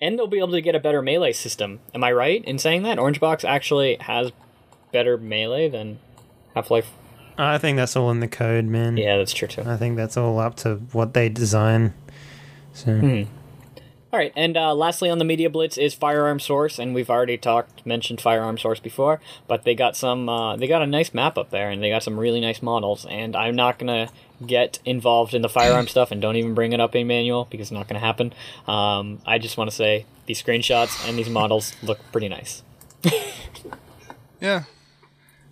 And they'll be able to get a better melee system. Am I right in saying that? Orange Box actually has better melee than Half Life. I think that's all in the code, man. Yeah, that's true too. I think that's all up to what they design. So Hmm. All right, and uh, lastly on the media blitz is Firearm Source, and we've already talked mentioned Firearm Source before, but they got some uh, they got a nice map up there, and they got some really nice models. And I'm not gonna get involved in the firearm [CLEARS THROAT] stuff, and don't even bring it up Emanuel because it's not gonna happen. Um, I just want to say these screenshots and these models look pretty nice. [LAUGHS] Yeah.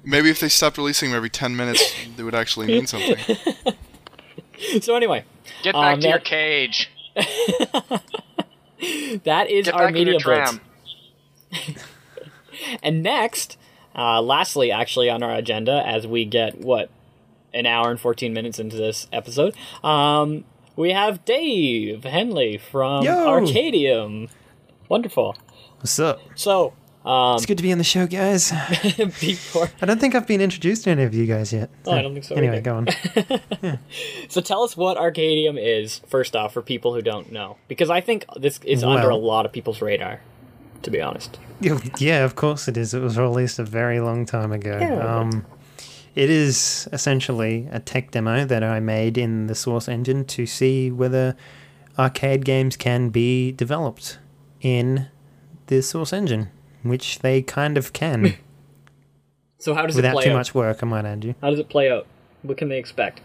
Maybe if they stopped releasing them every 10 minutes, they would actually mean something. [LAUGHS] So anyway, Get back Um, to your cage. [LAUGHS] that is Get our back media your blitz. [LAUGHS] And next, uh, lastly, actually on our agenda, as we get what an hour and fourteen minutes into this episode, um, we have Dave Henley from Yo! Arcadium. Wonderful. what's up? So, um, It's good to be on the show, guys. [LAUGHS] before, I don't think I've been introduced to any of you guys yet. Oh, I don't think so Anyway, either. go on. [LAUGHS] so tell us what Arcadium is first off for people who don't know, because I think this is under a lot of people's radar. To be honest, yeah, of course it is. It was released a very long time ago. Yeah. Um, it is essentially a tech demo that I made in the Source engine to see whether arcade games can be developed in the Source engine, which they kind of can [LAUGHS] so how does it without play too out? much work, I might add you. How does it play out? What can they expect?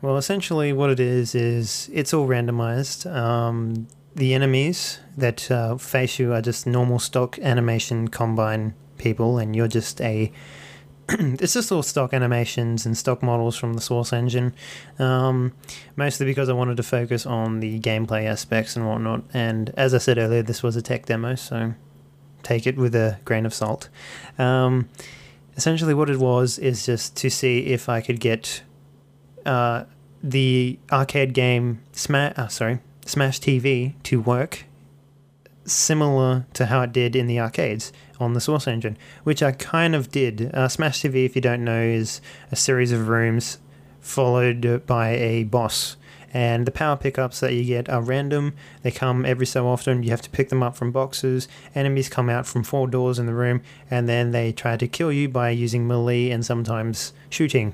Well, essentially, what it is is it's all randomized. Um, the enemies that uh, face you are just normal stock animation combine people, and you're just a. [CLEARS THROAT] it's just all stock animations and stock models from the Source engine, um, mostly because I wanted to focus on the gameplay aspects and whatnot. And as I said earlier, this was a tech demo, so take it with a grain of salt. Um, essentially, what it was is just to see if I could get uh, the arcade game Smash, uh, sorry, Smash TV to work similar to how it did in the arcades on the Source engine, which I kind of did. Uh, Smash TV, if you don't know, is a series of rooms followed by a boss. And the power pickups that you get are random. They come every so often. You have to pick them up from boxes. Enemies come out from four doors in the room, and then they try to kill you by using melee and sometimes shooting.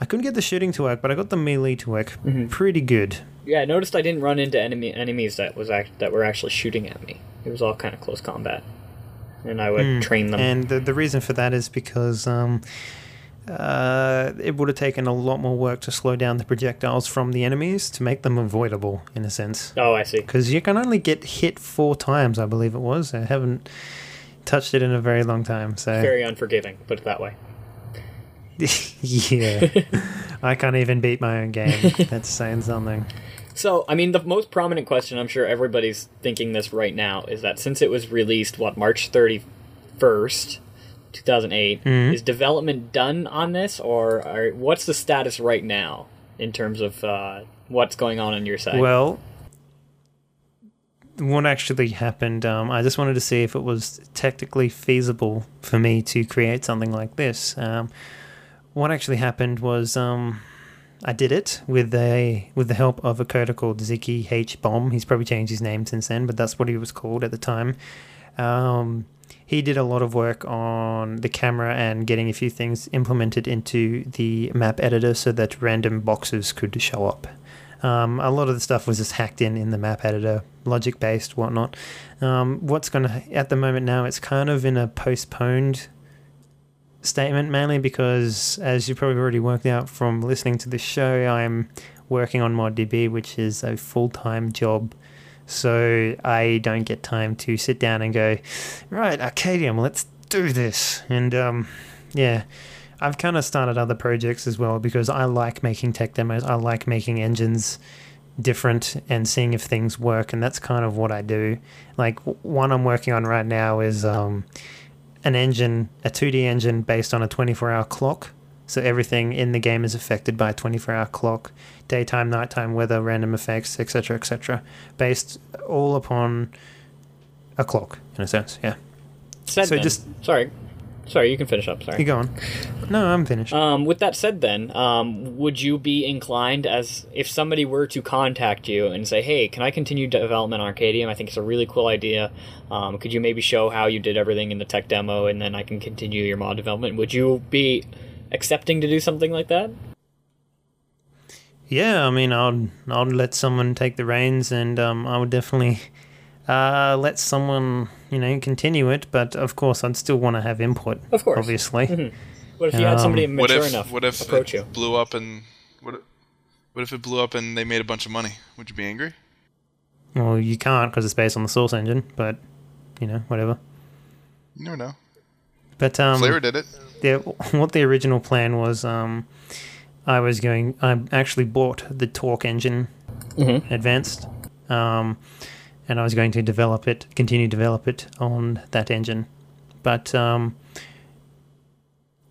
I couldn't get the shooting to work, but I got the melee to work pretty good. Yeah, I noticed I didn't run into enemy enemies that was act- that were actually shooting at me. It was all kind of close combat, and I would train them. And the, the reason for that is because um, uh, it would have taken a lot more work to slow down the projectiles from the enemies to make them avoidable, in a sense. oh, I see. Because you can only get hit four times, I believe it was. I haven't touched it in a very long time, so Very unforgiving, put it that way. [LAUGHS] yeah, I can't even beat my own game. [LAUGHS] That's saying something. So, I mean, the most prominent question, I'm sure everybody's thinking this right now, is that since it was released, what, March 31st, 2008, Mhm. is development done on this, or are, what's the status right now in terms of uh, what's going on on your side? Well, what actually happened, um, I just wanted to see if it was technically feasible for me to create something like this. Um, what actually happened was um, I did it with a with the help of a coder called Ziki H Bomb. He's probably changed his name since then, but that's what he was called at the time. He did a lot of work on the camera and getting a few things implemented into the map editor so that random boxes could show up. Um, a lot of the stuff was just hacked in in the map editor, logic based, whatnot. Um, what's going to, at the moment now, it's kind of in a postponed statement, mainly because, as you probably already worked out from listening to the show, I'm working on ModDB, which is a full time job. So I don't get time to sit down and go, right, Arcadium, let's do this. And um, yeah, I've kind of started other projects as well because I like making tech demos. I like making engines different and seeing if things work, and that's kind of what I do. Like one I'm working on right now is um, an engine, a 2D engine based on a 24-hour clock. So everything in the game is affected by a 24-hour clock, daytime, nighttime, weather, random effects, etc., etc., based all upon a clock in a sense. Yeah. said, So then, just- sorry, sorry, you can finish up. Sorry. You go on. No, I'm finished. Um, with that said, then, um, would you be inclined, as if somebody were to contact you and say, "Hey, can I continue development on Arcadium? I think it's a really cool idea. Um, could you maybe show how you did everything in the tech demo, and then I can continue your mod development?" Would you be accepting to do something like that? Yeah, I mean, I'd I'd let someone take the reins, and um, I would definitely [LAUGHS] uh, let someone you know continue it. But of course, I'd still want to have input. Of course. obviously. What if you had somebody Um, What mature if enough what if approach it you? blew up and what? if- What if it blew up and they made a bunch of money? Would you be angry? Well, you can't because it's based on the source engine, but you know, whatever. You never know. But um, Flavor did it. The, what the original plan was, um, I was going. I actually bought the Torque engine Mhm. advanced, um, and I was going to develop it, continue to develop it on that engine. But um,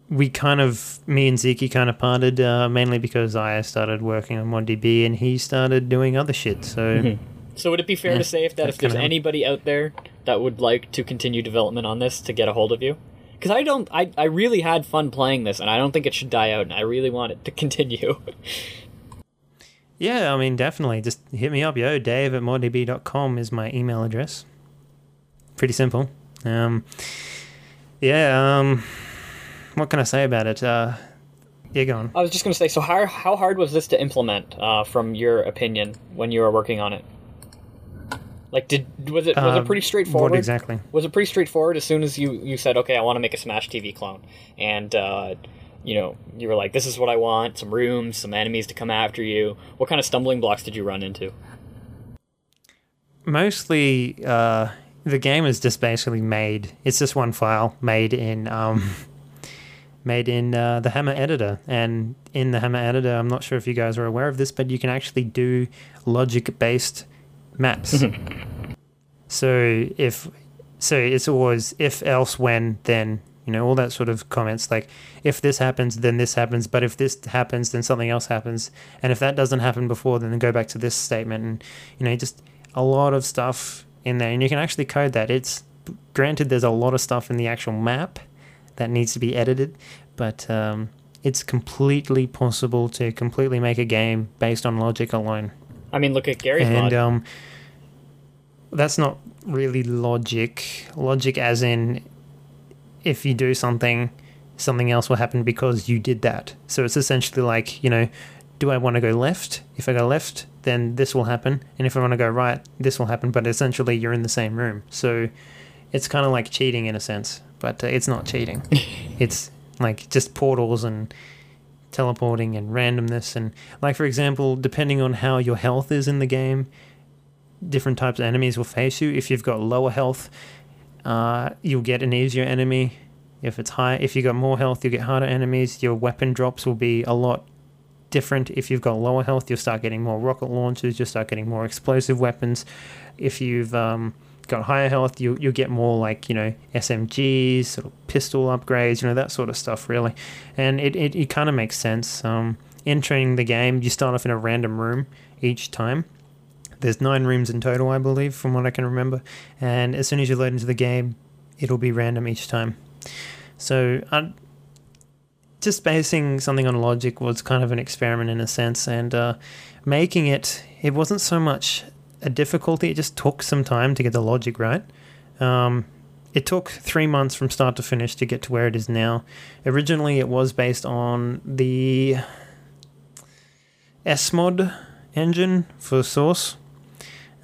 we kind of, me and Ziki kind of parted, uh, mainly because I started working on ModDB and he started doing other shit. So So would it be fair Yeah, to say if that if there's anybody out there that would like to continue development on this to get a hold of you? Because I don't, I, I really had fun playing this, and I don't think it should die out, and I really want it to [LAUGHS] continue. yeah, I mean, definitely, just hit me up, yo. Dave at moddb.com is my email address. Pretty simple. Um, yeah. Um, what can I say about it? Uh, yeah, go on. I was just gonna say, so how how hard was this to implement, uh, from your opinion, when you were working on it? Like, did was it was Uh, it pretty straightforward? What exactly? Was it pretty straightforward as soon as you you said, okay, I want to make a Smash TV clone, and uh, you know you were like, this is what I want: some rooms, some enemies to come after you. What kind of stumbling blocks did you run into? Mostly, uh, the game is just basically made. It's just one file made in um, [LAUGHS] made in uh, the Hammer editor, and in the Hammer editor, I'm not sure if you guys are aware of this, but you can actually do logic-based maps. so if so, it's always if, else, when, then. You know all that sort of comments like if this happens, then this happens, but if this happens, then something else happens, and if that doesn't happen before, then go back to this statement, and you know just a lot of stuff in there, and you can actually code that. It's granted there's a lot of stuff in the actual map that needs to be edited, but um, it's completely possible to completely make a game based on logic alone. I mean, look at Garry's mod. and um, that's not really logic. Logic, as in, if you do something, something else will happen because you did that. So it's essentially like, you know, do I want to go left? If I go left, then this will happen. And if I want to go right, this will happen. But essentially, you're in the same room. So it's kind of like cheating in a sense, but uh, it's not cheating. [LAUGHS] it's like just portals and teleporting and randomness. And, like, for example, depending on how your health is in the game, different types of enemies will face you. If you've got lower health, uh, you'll get an easier enemy. If it's high, if you've got more health, you'll get harder enemies. Your weapon drops will be a lot different. If you've got lower health, you'll start getting more rocket launchers. You'll start getting more explosive weapons. If you've um, got higher health, you you'll get more like you know SMGs, sort of pistol upgrades, you know that sort of stuff really, and it it, it kind of makes sense. Um, entering the game, you start off in a random room each time. There's nine rooms in total, I believe, from what I can remember. And as soon as you load into the game, it'll be random each time. So, I, just basing something on logic was kind of an experiment in a sense, and uh, making it, it wasn't so much a difficulty, it just took some time to get the logic right. Um, it took three months from start to finish to get to where it is now. Originally, it was based on the SMod engine for Source.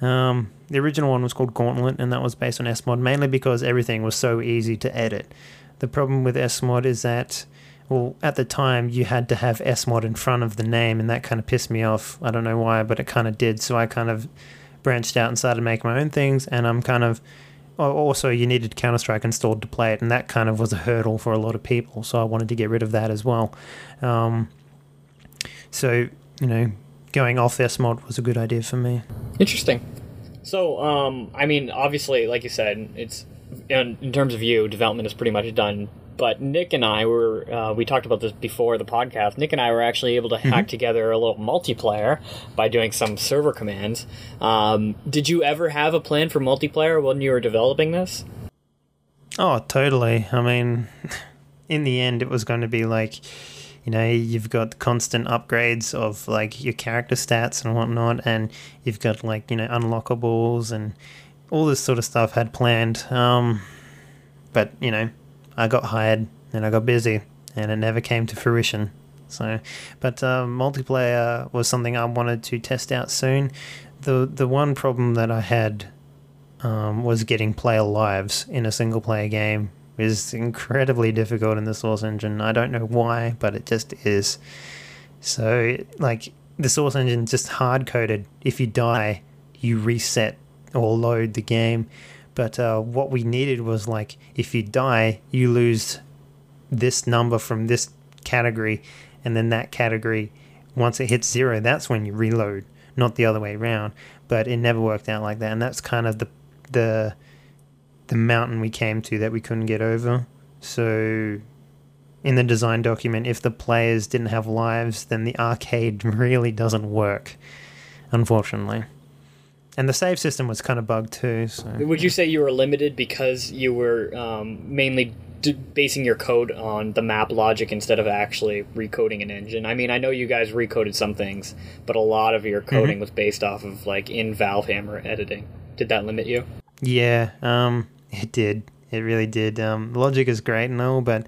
Um, the original one was called Gauntlet, and that was based on SMod mainly because everything was so easy to edit. The problem with SMod is that, well, at the time you had to have SMod in front of the name, and that kind of pissed me off. I don't know why, but it kind of did. So I kind of branched out and started making my own things, and I'm kind of. Also, you needed Counter Strike installed to play it, and that kind of was a hurdle for a lot of people. So I wanted to get rid of that as well. Um, so you know, going off SMod was a good idea for me. Interesting. So, um, I mean, obviously, like you said, it's in, in terms of you, development is pretty much done. But Nick and I were, uh, we talked about this before the podcast. Nick and I were actually able to hack together a little multiplayer by doing some server commands. Um, did you ever have a plan for multiplayer when you were developing this? Oh, totally. I mean, [LAUGHS] in the end, it was going to be like, you know, you've got constant upgrades of like your character stats and whatnot, and you've got like, you know, unlockables and all this sort of stuff had planned. Um, but, you know, I got hired and I got busy and it never came to fruition. So, but uh, multiplayer was something I wanted to test out soon. The the one problem that I had um, was getting player lives in a single player game is incredibly difficult in the Source engine. I don't know why, but it just is. So, like, the Source engine just hard coded. If you die, you reset or load the game. But uh, what we needed was like, if you die, you lose this number from this category, and then that category, once it hits zero, that's when you reload, not the other way around. But it never worked out like that, and that's kind of the the the mountain we came to that we couldn't get over. So in the design document, if the players didn't have lives, then the arcade [LAUGHS] really doesn't work, unfortunately. And the save system was kind of bugged too. So Would you say you were limited because you were um, mainly d- basing your code on the map logic instead of actually recoding an engine? I mean, I know you guys recoded some things, but a lot of your coding was based off of like in Valvehammer editing. Did that limit you? Yeah, um, it did. It really did. Um, logic is great and all, but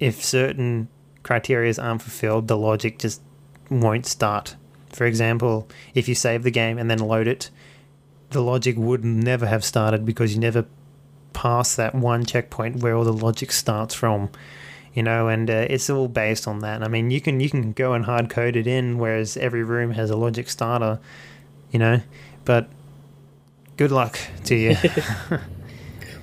if certain criteria aren't fulfilled, the logic just won't start. For example, if you save the game and then load it, the logic would never have started because you never pass that one checkpoint where all the logic starts from. You know, and uh, it's all based on that. I mean, you can you can go and hard code it in, whereas every room has a logic starter. You know, but good luck to you. [LAUGHS]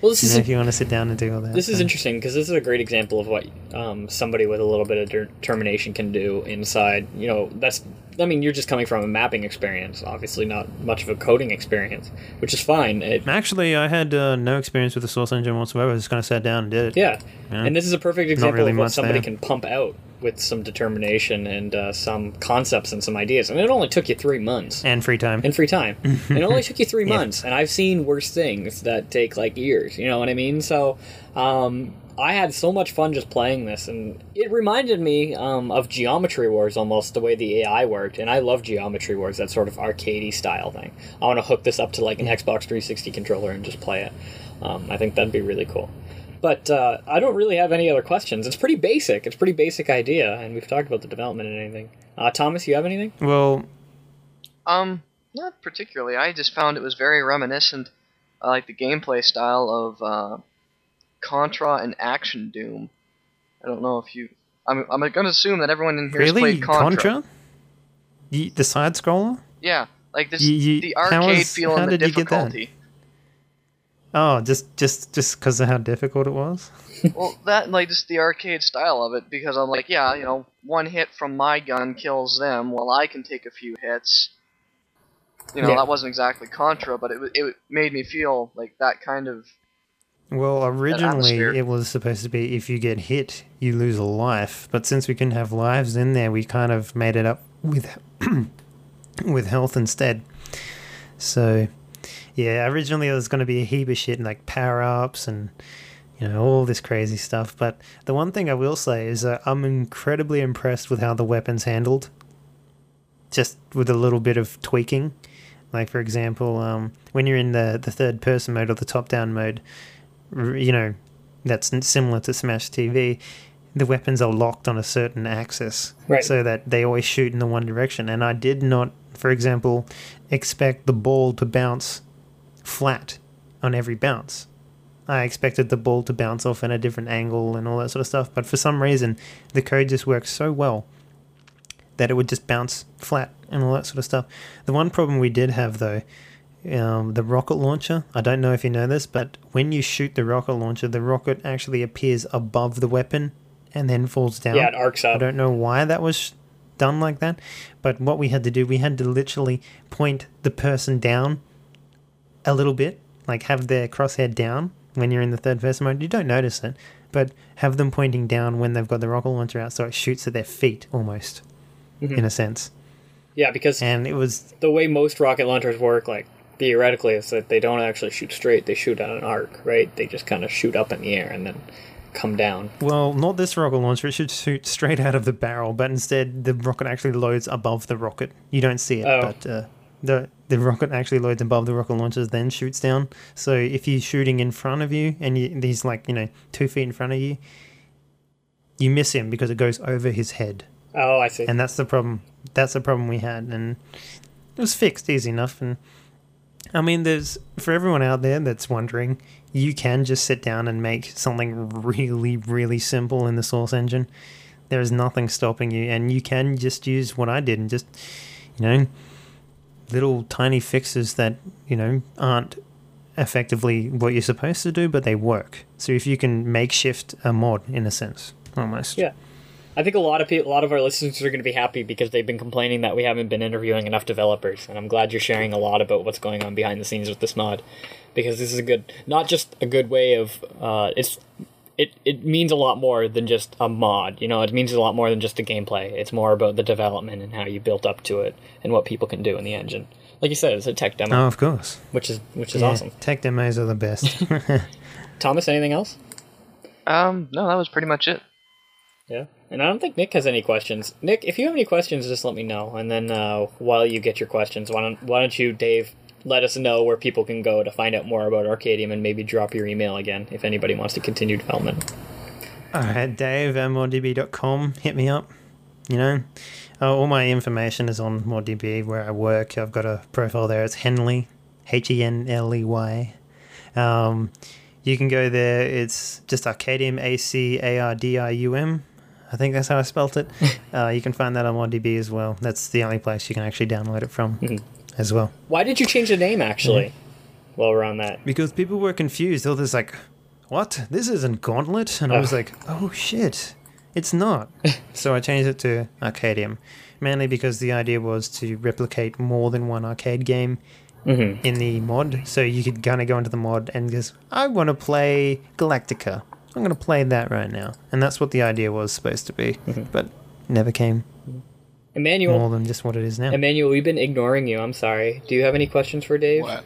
Well, this you is know, if you want to sit down and do all that. This is interesting because this is a great example of what um, somebody with a little bit of determination can do inside. You know, that's. I mean, you're just coming from a mapping experience, obviously not much of a coding experience, which is fine. It, Actually, I had uh, no experience with the Source engine whatsoever. I just kind of sat down and did it. yeah. Yeah. and this is a perfect example really of what somebody there. can pump out with some determination and uh, some concepts and some ideas. And it only took you three months. And free time. and free time. [LAUGHS] And it only took you three Yeah. months, and I've seen worse things that take like years. You know what I mean? So, um, I had so much fun just playing this, and it reminded me um, of Geometry Wars almost the way the AI worked. And I love Geometry Wars, that sort of arcadey style thing. I want to hook this up to like an Xbox 360 controller and just play it. Um, I think that'd be really cool. But uh, I don't really have any other questions. It's pretty basic. It's a pretty basic idea, and we've talked about the development and anything. Uh, Thomas, you have anything? well, Um, not particularly. I just found it was very reminiscent, uh, like the gameplay style of uh, Contra and Action Doom. I don't know if you. I'm I'm gonna assume that everyone in here has really? played Contra. Contra? You, the side scroller? Yeah, like this You- you- the arcade was- feel and the did you get that? difficulty. Oh, just just just because of how difficult it was. [LAUGHS] well, that like just the arcade style of it, because I'm like, yeah, you know, one hit from my gun kills them, while I can take a few hits. You know, Yeah. that wasn't exactly Contra, but it it made me feel like that kind of. Well, originally it was supposed to be if you get hit, you lose a life. But since we couldn't have lives in there, we kind of made it up with [COUGHS] with health instead. So, yeah, originally there was going to be a heap of shit and like power ups and you know all this crazy stuff. But the one thing I will say is that I'm incredibly impressed with how the weapons handled. Just with a little bit of tweaking. Like for example, um, when you're in the, the third person mode or the top down mode, you know, that's similar to Smash TV. The weapons are locked on a certain axis, Right. so that they always shoot in the one direction. And I did not, for example, expect the ball to bounce flat on every bounce. I expected the ball to bounce off in a different angle and all that sort of stuff. But for some reason, the code just works so well that it would just bounce flat and all that sort of stuff. The one problem we did have though, um, the rocket launcher. I don't know if you know this, but when you shoot the rocket launcher, the rocket actually appears above the weapon and then falls down. Yeah, it arcs I don't know why that was done like that, but what we had to do, we had to literally point the person down a little bit, like have their crosshair down when you're in the third person mode. You don't notice it, but have them pointing down when they've got the rocket launcher out, so it shoots at their feet almost, Mhm. in a sense. Yeah, because And it was the way most rocket launchers work, like theoretically is that they don't actually shoot straight; they shoot at an arc, right? They just kind of shoot up in the air and then come down. Well, not this rocket launcher. It should shoot straight out of the barrel, but instead the rocket actually loads above the rocket. You don't see it, Oh. but uh, the the rocket actually loads above the rocket launcher, then shoots down. So if you're shooting in front of you and you, he's like you know two feet in front of you, you miss him because it goes over his head, Oh, I see. and that's the problem. That's the problem we had, and it was fixed easy enough. And I mean, there's for everyone out there that's wondering, you can just sit down and make something really, really simple in the Source engine. There is nothing stopping you, and you can just use what I did and just, you know, little tiny fixes that you know aren't effectively what you're supposed to do, but they work. So if you can makeshift a mod in a sense, almost. Yeah. I think a lot of people, a lot of our listeners are going to be happy because they've been complaining that we haven't been interviewing enough developers, and I'm glad you're sharing a lot about what's going on behind the scenes with this mod, because this is a good, not just a good way of, uh, it's, it it means a lot more than just a mod. You know, it means a lot more than just the gameplay. It's more about the development and how you built up to it and what people can do in the engine. Like you said, it's a tech demo, Oh, of course. which is which is Yeah, awesome. Tech demos are the best. [LAUGHS] Thomas, anything else? Um, no, that was pretty much it. Yeah, and I don't think Nick has any questions. Nick, if you have any questions, just let me know. And then uh, while you get your questions, why don't why don't you, Dave, let us know where people can go to find out more about Arcadium, and maybe drop your email again if anybody wants to continue development. All right, Dave at moddb.com. Hit me up. You know, uh, all my information is on ModDB where I work. I've got a profile there. It's Henley, H E N L E Y. Um, you can go there. It's just Arcadium, A C A R D I U M. I think that's how I spelt it. [LAUGHS] uh, you can find that on ModDB as well. That's the only place you can actually download it from as well. Why did you change the name, actually? While we're on that, Because people were confused. They were just like, what? This isn't Gauntlet? And I was like, oh shit, it's not. [LAUGHS] so I changed it to Arcadium. Mainly because the idea was to replicate more than one arcade game Mhm. in the mod. So you could kind of go into the mod and just, I want to play Galactica. I'm going to play that right now. And that's what the idea was supposed to be. But never came Emanuel. more than just what it is now. Emanuel, we've been ignoring you. I'm sorry. Do you have any questions for Dave? What?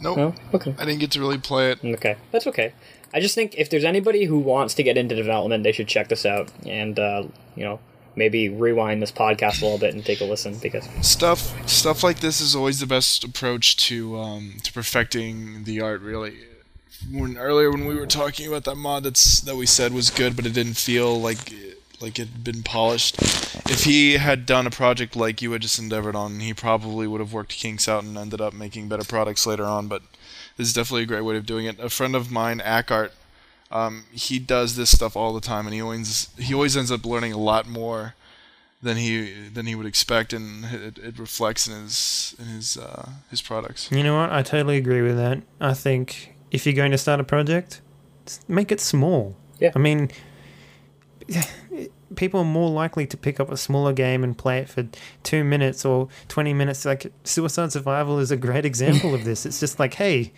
Nope. No. Okay. I didn't get to really play it. Okay, that's okay. I just think if there's anybody who wants to get into development, they should check this out and uh, you know maybe rewind this podcast a little bit and take a listen because Stuff stuff like this is always the best approach to um, to perfecting the art. Really, when earlier when we were talking about that mod that's that we said was good, but it didn't feel like like it had been polished. If he had done a project like you had just endeavored on, he probably would have worked kinks out and ended up making better products later on. But this is definitely a great way of doing it. A friend of mine, Akart, um, he does this stuff all the time, and he always he always ends up learning a lot more than he than he would expect, and it, it reflects in his in his uh, his products. You know what? I totally agree with that. I think if you're going to start a project, make it small. Yeah. I mean, [SIGHS] people are more likely to pick up a smaller game and play it for two minutes or 20 minutes. Like, Suicide Survival is a great example of this. It's just like, hey,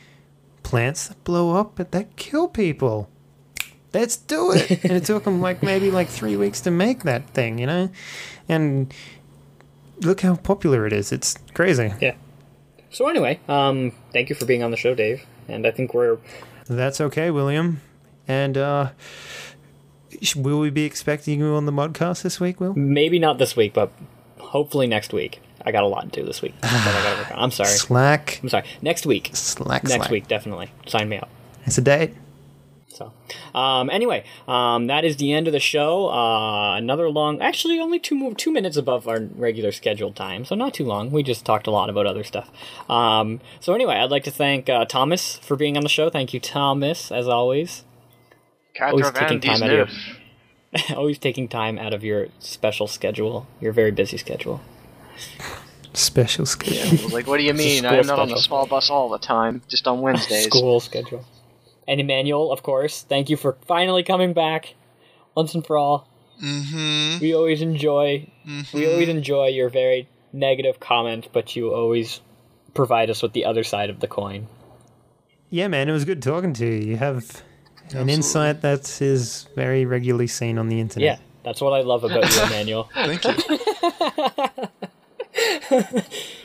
plants that blow up, but that kill people. Let's do it. [LAUGHS] and it took them like maybe like three weeks to make that thing, you know? And look how popular it is. It's crazy. yeah. So anyway, um, thank you for being on the show, Dave. And I think we're That's okay, William. And uh will we be expecting you on the modcast this week, Will? maybe not this week, but hopefully next week. I got a lot to do this week I gotta work on. I'm sorry. [SIGHS] Slack. I'm sorry. Next week. Slack. Next slack. week, definitely. Sign me up. It's a date. So, um, anyway, um, that is the end of the show. Uh, another long, actually, only two mo- two minutes above our regular scheduled time, so not too long. We just talked a lot about other stuff. Um, so anyway, I'd like to thank uh, Thomas for being on the show. Thank you, Thomas, as always. Always taking time out of your, [LAUGHS] always taking time out of your special schedule, your very busy schedule. Special schedule. Like, what do you mean? I'm not on the small bus all the time, just on [LAUGHS] Wednesdays. School schedule. And Emanuel, of course, thank you for finally coming back once and for all. Mm-hmm. We always enjoy we always enjoy your very negative comment, but you always provide us with the other side of the coin. Yeah, man, it was good talking to you. You have an insight that is very regularly seen on the internet. Yeah, that's what I love about you, Emanuel. [LAUGHS] Thank you. [LAUGHS]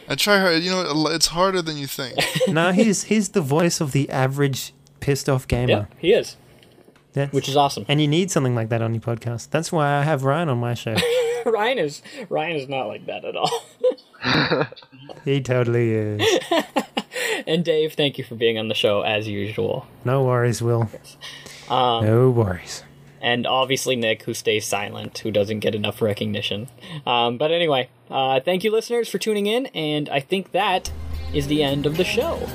I try hard. You know, it's harder than you think. no, he's he's the voice of the average pissed off gamer. Yeah, he is, That's- which is awesome. and you need something like that on your podcast. That's why I have Ryan on my show. [LAUGHS] Ryan is Ryan is not like that at all. [LAUGHS] he totally is. [LAUGHS] and Dave, thank you for being on the show as usual. No worries, Will. Um, No worries. and obviously Nick, who stays silent, who doesn't get enough recognition. Um, but anyway, uh, thank you, listeners, for tuning in, and I think that is the end of the show.